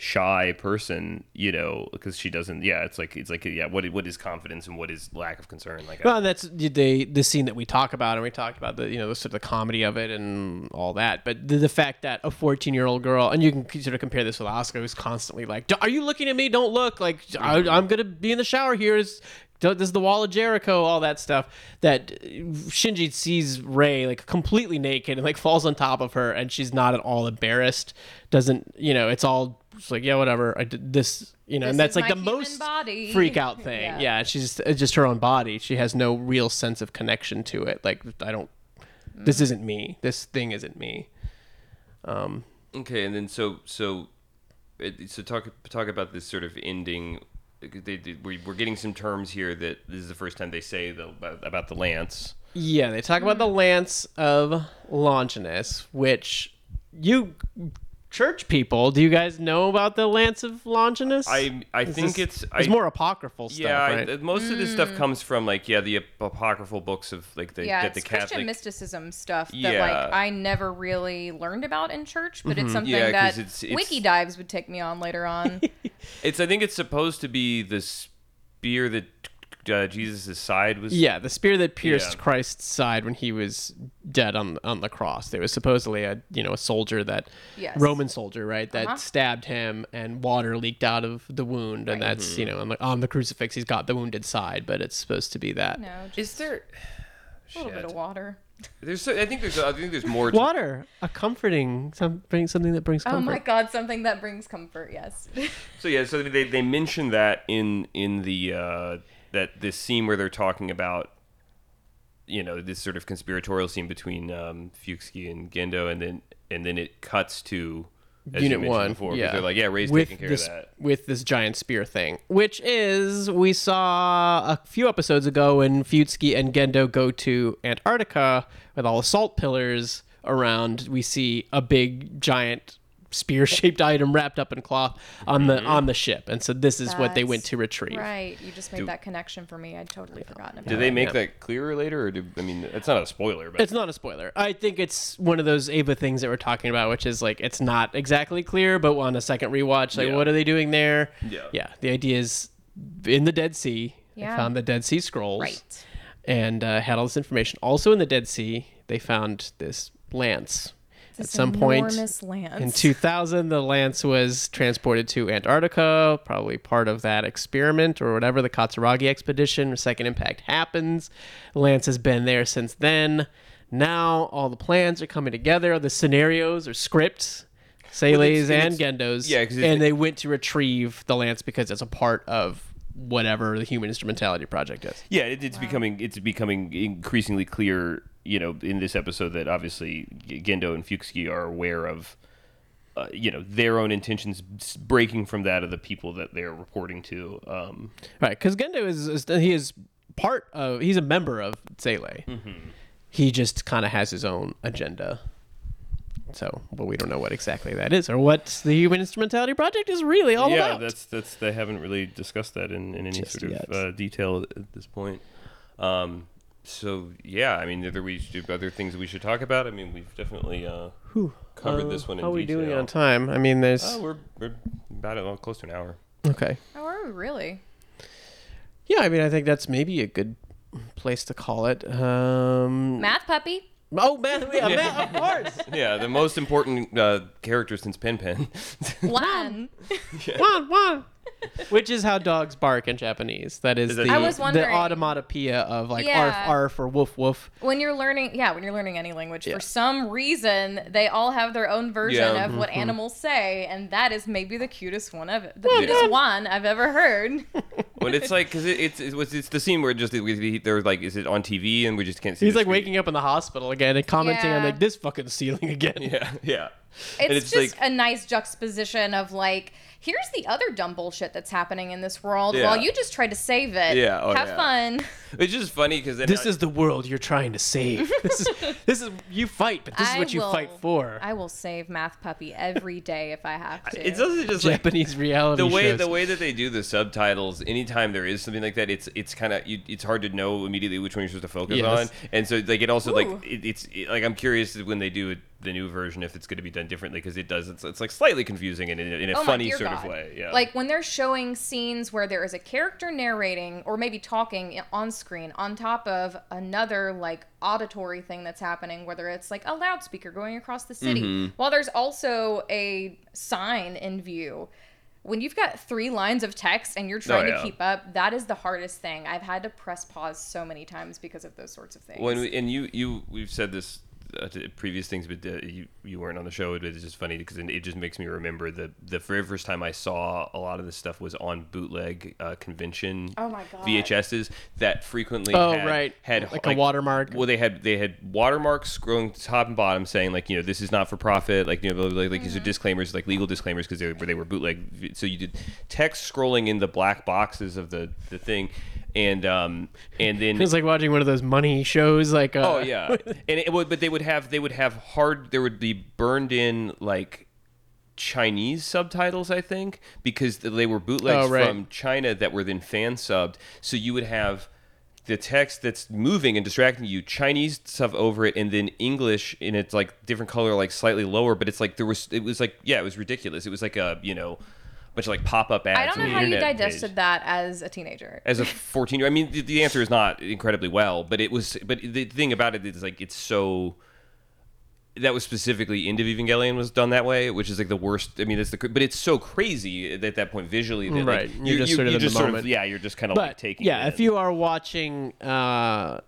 shy person, you know, because she doesn't. Yeah, it's like it's like yeah, what what is confidence and what is lack of concern? Like, Well, and that's the the scene that we talk about, and we talk about the you know the sort of the comedy of it and all that. But the, the fact that a fourteen year old girl, and you can sort of compare this with Asuka, who's constantly like, "D- "Are you looking at me? Don't look!" Like I, I'm gonna be in the shower here. Is this is the wall of Jericho? All that stuff. That uh, Shinji sees Rei like completely naked and like falls on top of her, and she's not at all embarrassed. Doesn't you know? It's all just like yeah, whatever. I did this. You know, This and that's like the most body. freak out thing. Yeah. yeah, she's it's uh, just her own body. She has no real sense of connection to it. Like I don't. This mm. isn't me. This thing isn't me. Um, Okay, and then so so so talk talk about this sort of ending. They, they, we- we're getting some terms here that this is the first time they say the, about, about the lance. yeah, they talk about the hmm. lance of Longinus, which you church people. Do you guys know about the lance of Longinus? I I Is think this- it's it's I, more apocryphal stuff, yeah. I- right? most of this stuff hmm. comes from like yeah the ap- apocryphal books of like the Yeah, that the it's Christian Catholic. mysticism stuff that Yeah. like I never really learned about in church, but it's mm-hmm. something Yeah, 'cause that it's- it's- Wiki Dives would take me on later on. It's I think it's supposed to be the spear that uh, Jesus' side was. Yeah, the spear that pierced Yeah. Christ's side when he was dead on on the cross. There was supposedly a you know a soldier that Yes. Roman soldier right that Uh-huh. stabbed him and water leaked out of the wound and Right. that's you know on the, on the crucifix he's got the wounded side, but it's supposed to be that no, just Is there? a little bit of water. There's so, I think there's I think there's more. To, water, a comforting some bring something that brings Oh comfort. my god, something that brings comfort. Yes. So yeah, so they they mention that in in the uh, that this scene where they're talking about you know this sort of conspiratorial scene between um, Fuyutsuki and Gendo, and then and then it cuts to as Unit one, before, yeah. they're like, yeah, Rei's with taking care this of that. with this giant spear thing, which is we saw a few episodes ago when Fuyutsuki and Gendo go to Antarctica with all the salt pillars around. We see a big giant spear-shaped item wrapped up in cloth on the on the ship, and so this is what they went to retrieve. Right. You just made Do- that connection for me. I'd totally forgotten about Did it. they make yeah. that clearer later, or do I mean it's not a spoiler, but It's not a spoiler. I think it's one of those Eva things that we're talking about, which is like it's not exactly clear, but on a second rewatch, like Yeah. what are they doing there? Yeah. Yeah. The idea is in the Dead Sea. Yeah. They found the Dead Sea Scrolls. Right. And uh, had all this information. Also in the Dead Sea, they found this lance. It's This some point lance. in 2000, the Lance was transported to Antarctica, probably part of that experiment or whatever, the Katsuragi expedition. Second impact happens. Lance has been there since then. Now all the plans are coming together. The scenarios or scripts, Seele's it's- and Gendo's. yeah, 'cause it's- and they went to retrieve the Lance because it's a part of whatever the Human Instrumentality Project is. Yeah, it, it's becoming it's becoming increasingly clear, you know, in this episode that obviously Gendo and Fuyutsuki are aware of, uh, you know, their own intentions breaking from that of the people that they're reporting to. Um, Right, because Gendo is, is he is part of he's a member of Seele. Mm-hmm. He just kind of has his own agenda. So, but we don't know what exactly that is or what the Human Instrumentality Project is really all yeah, about. Yeah, that's that's they haven't really discussed that in, in any Just sort yet. of uh, detail at this point. Um, so yeah, I mean, are there we do other things we should talk about? I mean, we've definitely uh, covered this one in How are we detail. doing on time? I mean, there's Oh, we're we're about uh, close to an hour. okay. oh, are we really? Yeah, I mean, I think that's maybe a good place to call it. Um, Math puppy. oh, man, yeah, man, of course. Yeah, the most important uh, character since Pen Pen. Lan. One, one. Which is how dogs bark in Japanese. That is, Is the, I was the automatopoeia of like Yeah. arf arf or woof woof. when you're learning, yeah, when you're learning any language, Yeah. for some reason they all have their own version Yeah. of what mm-hmm. animals say, and that is maybe the cutest one of the Well cutest one I've ever heard. when it's like, because it, it's it's it's the scene where just we- they're like, is it on TV and we just can't see. He's like screen. waking up in the hospital again and commenting on like this fucking ceiling again. Yeah, yeah. And It's, just a nice juxtaposition of like, here's the other dumb bullshit that's happening in this world Yeah. while you just tried to save it. Yeah, oh, Have yeah. fun. It's just funny because This is the world you're trying to save. this is this is you fight, but this is I what you will- fight for. I will save Math Puppy every day if I have to. It's also just like Japanese reality the way shows. the way that they do the subtitles. Anytime there is something like that, it's it's kind of it's hard to know immediately which one you're supposed to focus Yes. on. And so like it also Ooh. like it, it's it, like I'm curious when they do it, the new version if it's going to be done differently because it does it's, it's like slightly confusing and in, a- in a Oh funny sort of way. Yeah. Like when they're showing scenes where there is a character narrating or maybe talking on screen on top of another like auditory thing that's happening, whether it's like a loudspeaker going across the city, Mm-hmm. while there's also a sign in view. When you've got three lines of text and you're trying Oh, yeah. to keep up, that is the hardest thing. I've had to press pause so many times because of those sorts of things. when we, and you you we've said this uh, previous things, but uh, you you weren't on the show. But it's just funny because it just makes me remember the the very first time I saw a lot of this stuff was on bootleg uh, convention. Oh my God. VHSs that frequently Oh, had, right. had Like a watermark. Well, they had they had watermarks going top and bottom saying like you know this is not for profit like you know like, like these Mm-hmm. are disclaimers like legal disclaimers because they were they were bootleg. So you did text scrolling in the black boxes of the the thing. And um and then It's like watching one of those money shows. Like uh, Oh yeah, and it would, but they would have they would have hard. There would be burned in like Chinese subtitles, I think, because they were bootlegs Oh, right. from China that were then fan subbed. So you would have the text that's moving and distracting you, Chinese stuff over it, and then English in its like different color, like slightly lower. But it's like there was, it was like yeah, it was ridiculous. It was like a you know, bunch of like pop up ads. I don't know on the how you digested page that as a teenager. as a 14 year old, i mean the, the answer is not incredibly well but it was but the thing about it is like it's so that was specifically into Evangelion was done that way, which is like the worst. I mean, it's the but it's so crazy at that point visually that Right. like, You're just sort of in the moment. yeah, you're just kind of like taking. yeah, it if in. you are watching uh,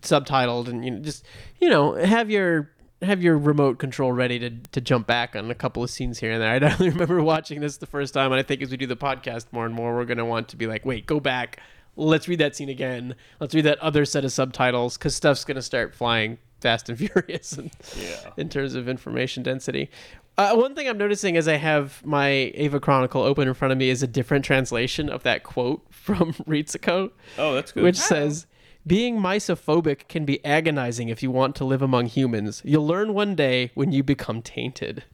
subtitled and you know, just you know have your have your remote control ready to, to jump back on a couple of scenes here and there. I definitely remember watching this the first time, and I think as we do the podcast more and more, we're going to want to be like, wait, go back, let's read that scene again, let's read that other set of subtitles because stuff's going to start flying fast and furious in, Yeah. in terms of information density. Uh, one thing I'm noticing as I have my Eva Chronicle open in front of me is a different translation of that quote from Ritsuko oh, that's good. which says being misophobic can be agonizing if you want to live among humans. You'll learn one day when you become tainted.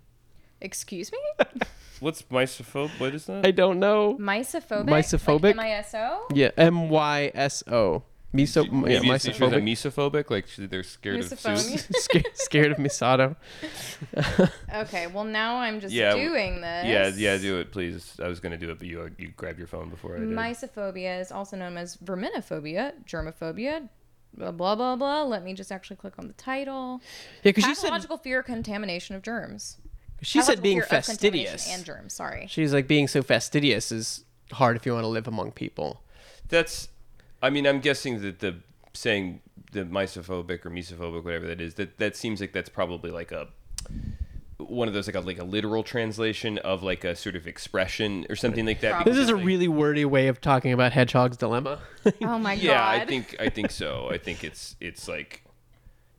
Excuse me? What's misophobe? What is that? I don't know. Misophobic? Misophobic? Like M-I-S-O? Yeah, M Y S O. Miso, yeah, Maybe it's because they're misophobic. misophobic, like they're scared of Misophonia? Zeus. scared, scared of Misato. Okay, well now I'm just Yeah, doing this. Yeah, yeah, do it, please. I was gonna do it, but you uh, you grab your phone before I did. Mysophobia is also known as verminophobia, germophobia, blah blah blah blah. Let me just actually click on the title. Yeah, because she said Pathological fear of contamination of germs. she said Pathological being fear of contamination fastidious. and germs. Sorry. She's like being so fastidious is hard if you want to live among people. That's, I mean, I'm guessing that the saying the misophobic or misophobic, whatever that is, that that seems like that's probably like a one of those like a like a literal translation of like a sort of expression or something like that. Probably. This is a Like- really wordy way of talking about Hedgehog's dilemma. Oh my yeah, god. Yeah, I think I think so. I think it's it's like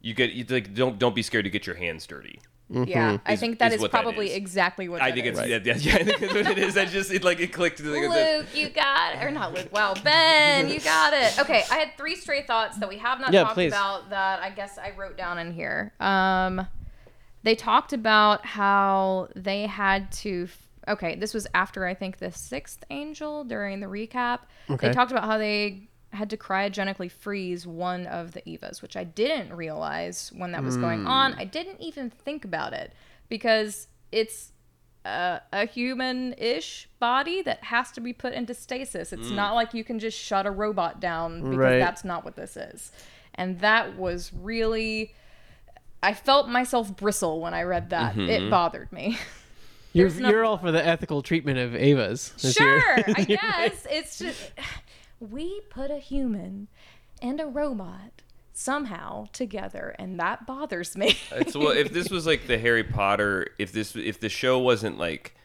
you get you like don't don't be scared to get your hands dirty. Yeah, I Is- think that is is, probably is. exactly what I that think it's is. yeah, yeah, yeah, I think that's what it is. I just it like it clicked. Like, it's- Luke, you got it. Or not Luke. Wow, Ben, you got it. Okay, I had three stray thoughts that we have not Yeah, talked please. about that I guess I wrote down in here. Um, they talked about how they had to. Okay, this was after I think the sixth angel during the recap. Okay. They talked about how they had to cryogenically freeze one of the Evas, which I didn't realize when that was going on. Hmm. I didn't even think about it because it's a, a human-ish body that has to be put into stasis. It's hmm. not like you can just shut a robot down because Right. that's not what this is. And that was really I felt myself bristle when I read that. It mm-hmm. bothered me. You're, no- you're all for the ethical treatment of Evas. this year. Sure, I guess it's just we put a human and a robot somehow together and that bothers me. It's well, if this was like the Harry Potter, if this if the show wasn't like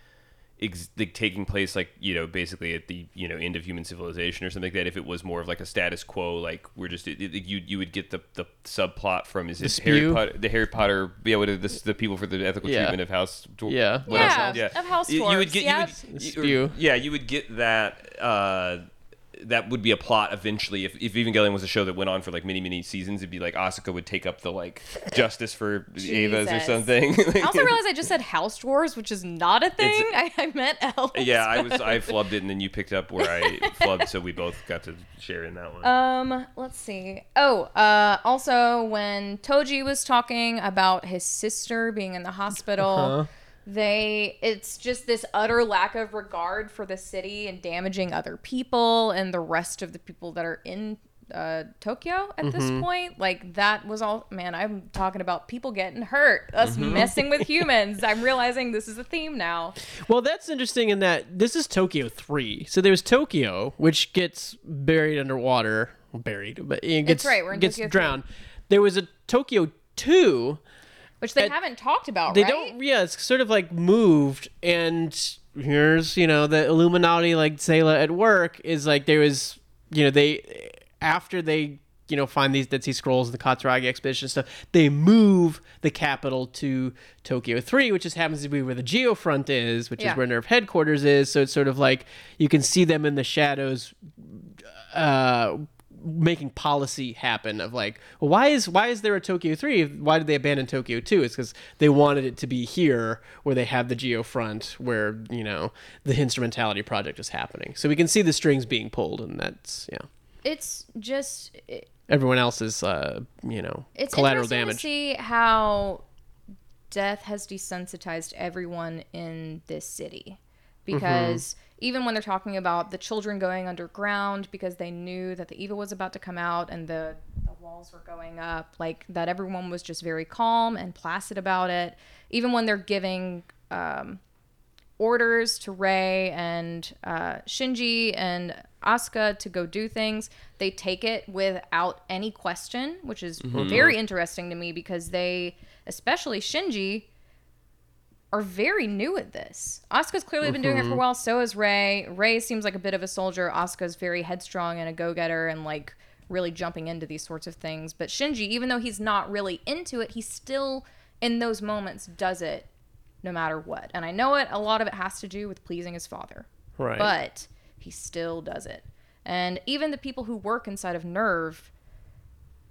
ex- like taking place like you know basically at the you know end of human civilization or something like that, if it was more of like a status quo, like we're just it, it- you you would get the the subplot from is it The Harry? Potter the Harry Potter yeah what are this the people for the ethical Yeah. treatment of house dwar- Yeah. what Yeah, else? of house You- you would get yes. you would, you- spew. yeah you would get that. uh that would be a plot eventually. If, if Evangelion was a show that went on for like many, many seasons, it'd be like Asuka would take up the like justice for Evas or Jesus. something. I also realized I just said house dwarves, which is not a thing. I, I meant elves. yeah, I was I flubbed it and then you picked up where I flubbed, so we both got to share in that one. Um, let's see. Oh, uh, also when Toji was talking about his sister being in the hospital, Uh-huh. They it's just this utter lack of regard for the city and damaging other people and the rest of the people that are in uh, Tokyo at this Mm-hmm. point. Like that was all. Man, I'm talking about people getting hurt, us Mm-hmm. messing with humans. I'm realizing this is a theme now. Well, that's interesting in that this is Tokyo 3. So there's Tokyo, which gets buried underwater. Buried, but it gets, right, we're in gets Tokyo 3. drowned. There was a Tokyo 2. Which they haven't talked about, They right? don't, yeah, it's sort of like moved. And here's, you know, the Illuminati, like Seele at work, is like there was, you know, they, after they, you know, find these Dead Sea Scrolls and the Katsuragi expedition stuff, they move the capital to Tokyo 3, which just happens to be where the Geofront is, which Yeah. is where NERV headquarters is. So it's sort of like you can see them in the shadows uh making policy happen of like well, why is why is there a Tokyo 3 why did they abandon Tokyo 2 it's because they wanted it to be here where they have the geofront where you know the instrumentality project is happening. So we can see the strings being pulled and that's yeah. It's just everyone else is uh you know it's collateral interesting damage. to see how death has desensitized everyone in this city because even when they're talking about the children going underground because they knew that the evil was about to come out and the, the walls were going up, like that everyone was just very calm and placid about it. Even when they're giving um, orders to Rei and uh, Shinji and Asuka to go do things, they take it without any question, which is very interesting to me because they, especially Shinji, are very new at this. Asuka's clearly been doing it for a mm-hmm. while. So is Rei. Rei seems like a bit of a soldier. Asuka's very headstrong and a go-getter and like really jumping into these sorts of things. But Shinji, even though he's not really into it, he still in those moments does it no matter what. And I know it. A lot of it has to do with pleasing his father. right But he still does it. And even the people who work inside of NERV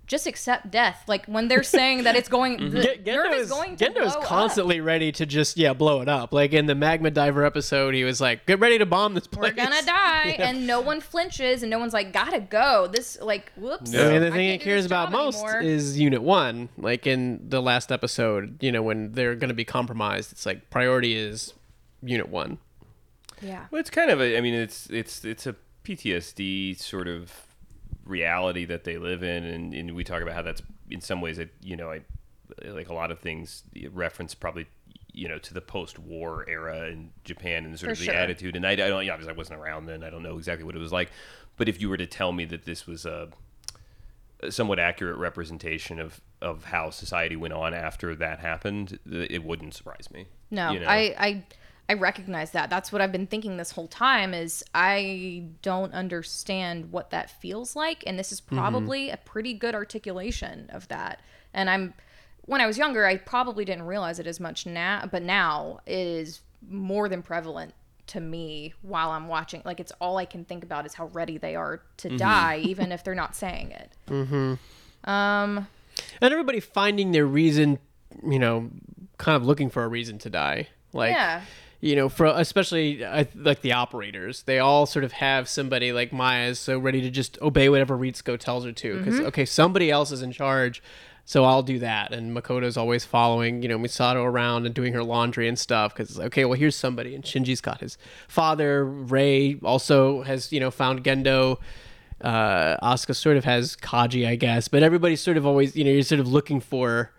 just accept death. Like when they're saying that it's going, mhm. the Gen- NERV Gendo is is, going to Gendo is blow up. constantly ready to just yeah blow it up. Like in the Magma Diver episode, he was like, "Get ready to bomb this place." we're gonna die Yeah. and no one flinches and no one's like gotta go this like whoops I mean, the thing can't he cares about most anymore. is Unit One. Like in the last episode, you know, when they're going to be compromised, it's like priority is Unit One. yeah Well, it's kind of a. I mean, it's it's it's a PTSD sort of reality that they live in, and, and we talk about how that's in some ways, it, you know, I like a lot of things reference probably you know to the post-war era in Japan and sort For of the sure. attitude. And I, I don't, yeah, obviously I wasn't around then. I don't know exactly what it was like. But if you were to tell me that this was a a somewhat accurate representation of of how society went on after that happened, it wouldn't surprise me. No, you know? I, I I recognize that. That's what I've been thinking this whole time is I don't understand what that feels like and this is probably a pretty good articulation of that. And I'm when I was younger, I probably didn't realize it as much now, but now it is more than prevalent to me while I'm watching. Like it's all I can think about is how ready they are to die even if they're not saying it. Mhm. Um and everybody finding their reason, you know, kind of looking for a reason to die. Like, Yeah. You know, for especially I, like the operators, they all sort of have somebody like Maya is so ready to just obey whatever Ritsuko tells her to. Because okay, somebody else is in charge, so I'll do that. And Makoto's always following, you know, Misato around and doing her laundry and stuff. Because okay, well here's somebody, and Shinji's got his father. Rei also has you know found Gendo uh, Asuka sort of has Kaji, I guess, but everybody's sort of always, you know, you're sort of looking for,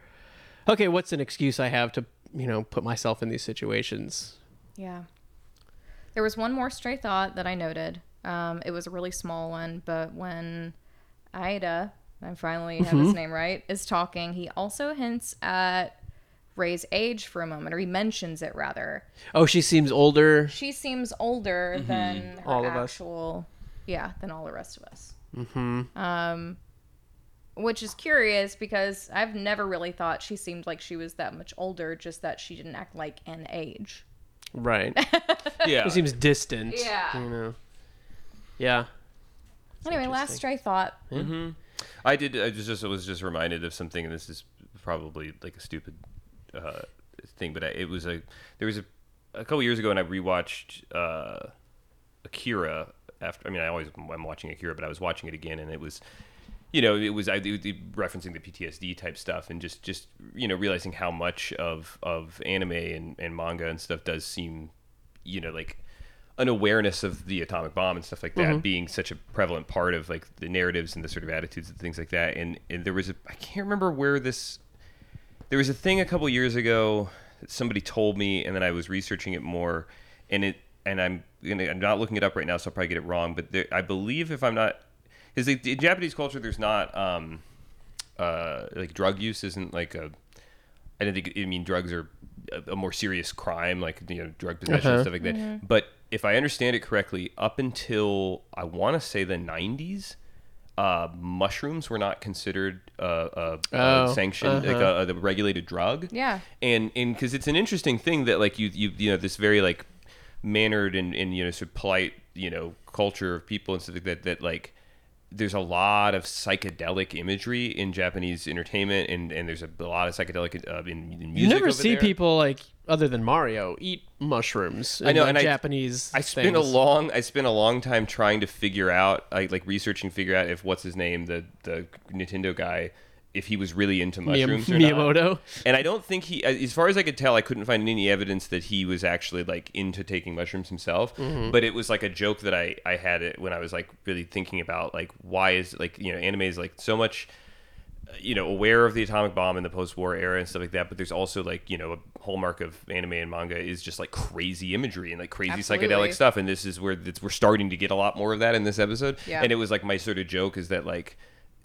okay, what's an excuse I have to, you know, put myself in these situations? Yeah. There was one more stray thought that I noted. Um, it was a really small one, but when Aida, I finally have his name right, is talking, he also hints at Rei's age for a moment, or he mentions it rather. Oh, she seems older. She seems older than her All of us. yeah, than all the rest of us. Mm-hmm. Um, which is curious because I've never really thought she seemed like she was that much older, just that she didn't act like an age. Right. yeah. She seems distant. Yeah. You know. Yeah. Anyway, last stray thought. Mm-hmm. I did. I just, just was just reminded of something, and this is probably like a stupid uh, thing, but I, it was a there was a a couple years ago, and I rewatched uh, Akira. After I mean, I always I'm watching Akira, but I was watching it again, and it was. You know, it was I referencing the PTSD type stuff, and just just you know realizing how much of of anime and, and manga and stuff does seem, you know, like an awareness of the atomic bomb and stuff like that mm-hmm. being such a prevalent part of like the narratives and the sort of attitudes and things like that. And and there was a I can't remember where this there was a thing a couple years ago that somebody told me, and then I was researching it more, and it and I'm gonna, I'm not looking it up right now, so I'll probably get it wrong. But there, I believe if I'm not, is like in Japanese culture, there's not um uh like drug use isn't like a I don't think I mean drugs are a, a more serious crime, like you know drug possession and stuff like that. But if I understand it correctly, up until I want to say the '90s, uh, mushrooms were not considered uh, a, a Oh, sanctioned like a, a regulated drug. Yeah. and and because it's an interesting thing that like you you you know this very like mannered and, and you know sort of polite you know culture of people and stuff like that that like there's a lot of psychedelic imagery in Japanese entertainment, and, and there's a, a lot of psychedelic uh, in, in music. You never see there. people like other than Mario eat mushrooms. I know, in, and like, I- Japanese. I spent a long I spent a long time trying to figure out like like researching figure out if what's his name the the Nintendo guy if he was really into Miyam- mushrooms or not. Miyamoto. And I don't think he as far as I could tell I couldn't find any evidence that he was actually like into taking mushrooms himself. Mm-hmm. But it was like a joke that I I had it when I was like really thinking about like why is like you know anime is like so much you know aware of the atomic bomb in the post-war era and stuff like that but there's also like you know a hallmark of anime and manga is just like crazy imagery and like crazy Absolutely. psychedelic stuff and this is where it's, we're starting to get a lot more of that in this episode Yeah. and it was like my sort of joke is that like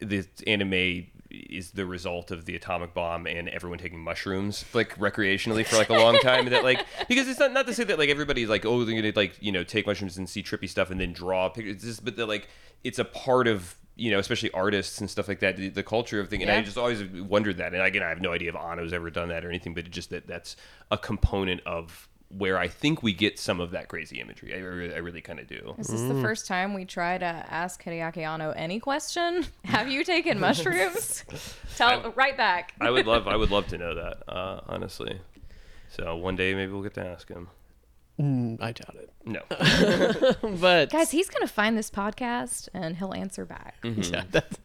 the anime is the result of the atomic bomb and everyone taking mushrooms like recreationally for like a long time that like because it's not not to say that like everybody's like oh they're gonna like you know take mushrooms and see trippy stuff and then draw pictures it's just but that like it's a part of you know especially artists and stuff like that the, the culture of thing and I just always wondered that and again I have no idea if Anno's ever done that or anything but just that that's a component of where I think we get some of that crazy imagery I really, I really kind of do Is this the first time we try to ask Hideaki Anno any question? Have you taken mushrooms? Tell right back. I would love I would love to know that uh, honestly so one day maybe we'll get to ask him Mm, I doubt it. no But Guys, he's gonna find this podcast and he'll answer back. yeah, that's,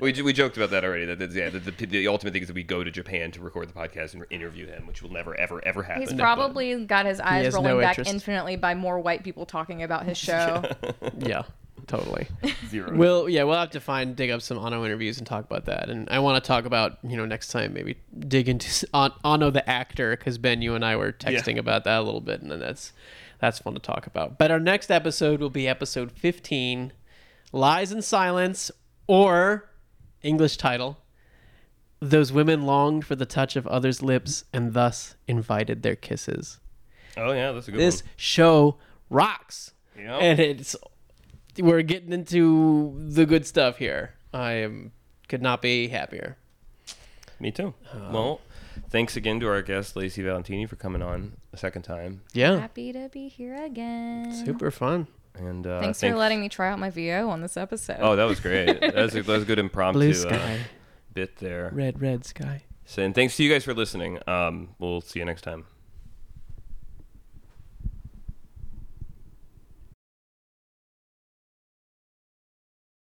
we, we joked about that already. That, that yeah, the, the, the ultimate thing is that we go to Japan to record the podcast and interview him, which will never, ever, ever happen. He's but- probably got his eyes has rolling no back interest. infinitely by more white people talking about his show. yeah. Totally. Zero. We'll yeah, we'll have to find dig up some Anno interviews and talk about that. And I want to talk about you know next time maybe dig into An- Anno the actor because Ben, you and I were texting about that a little bit, and then that's that's fun to talk about. But our next episode will be episode fifteen, Lies and Silence, or English title. Those women longed for the touch of others' lips and thus invited their kisses. oh yeah, that's a good This show rocks one. Yep. and it's we're getting into the good stuff here. I am could not be happier. Me too. Uh, well, thanks again to our guest Lacey Valentini for coming on a second time. Yeah, Happy to be here again. super fun. And uh, Thanks for letting me try out my VO on this episode. Oh, that was great. that, was a, that was a good impromptu Blue uh, sky, bit there. red red sky. So, and thanks to you guys for listening. Um, we'll see you next time.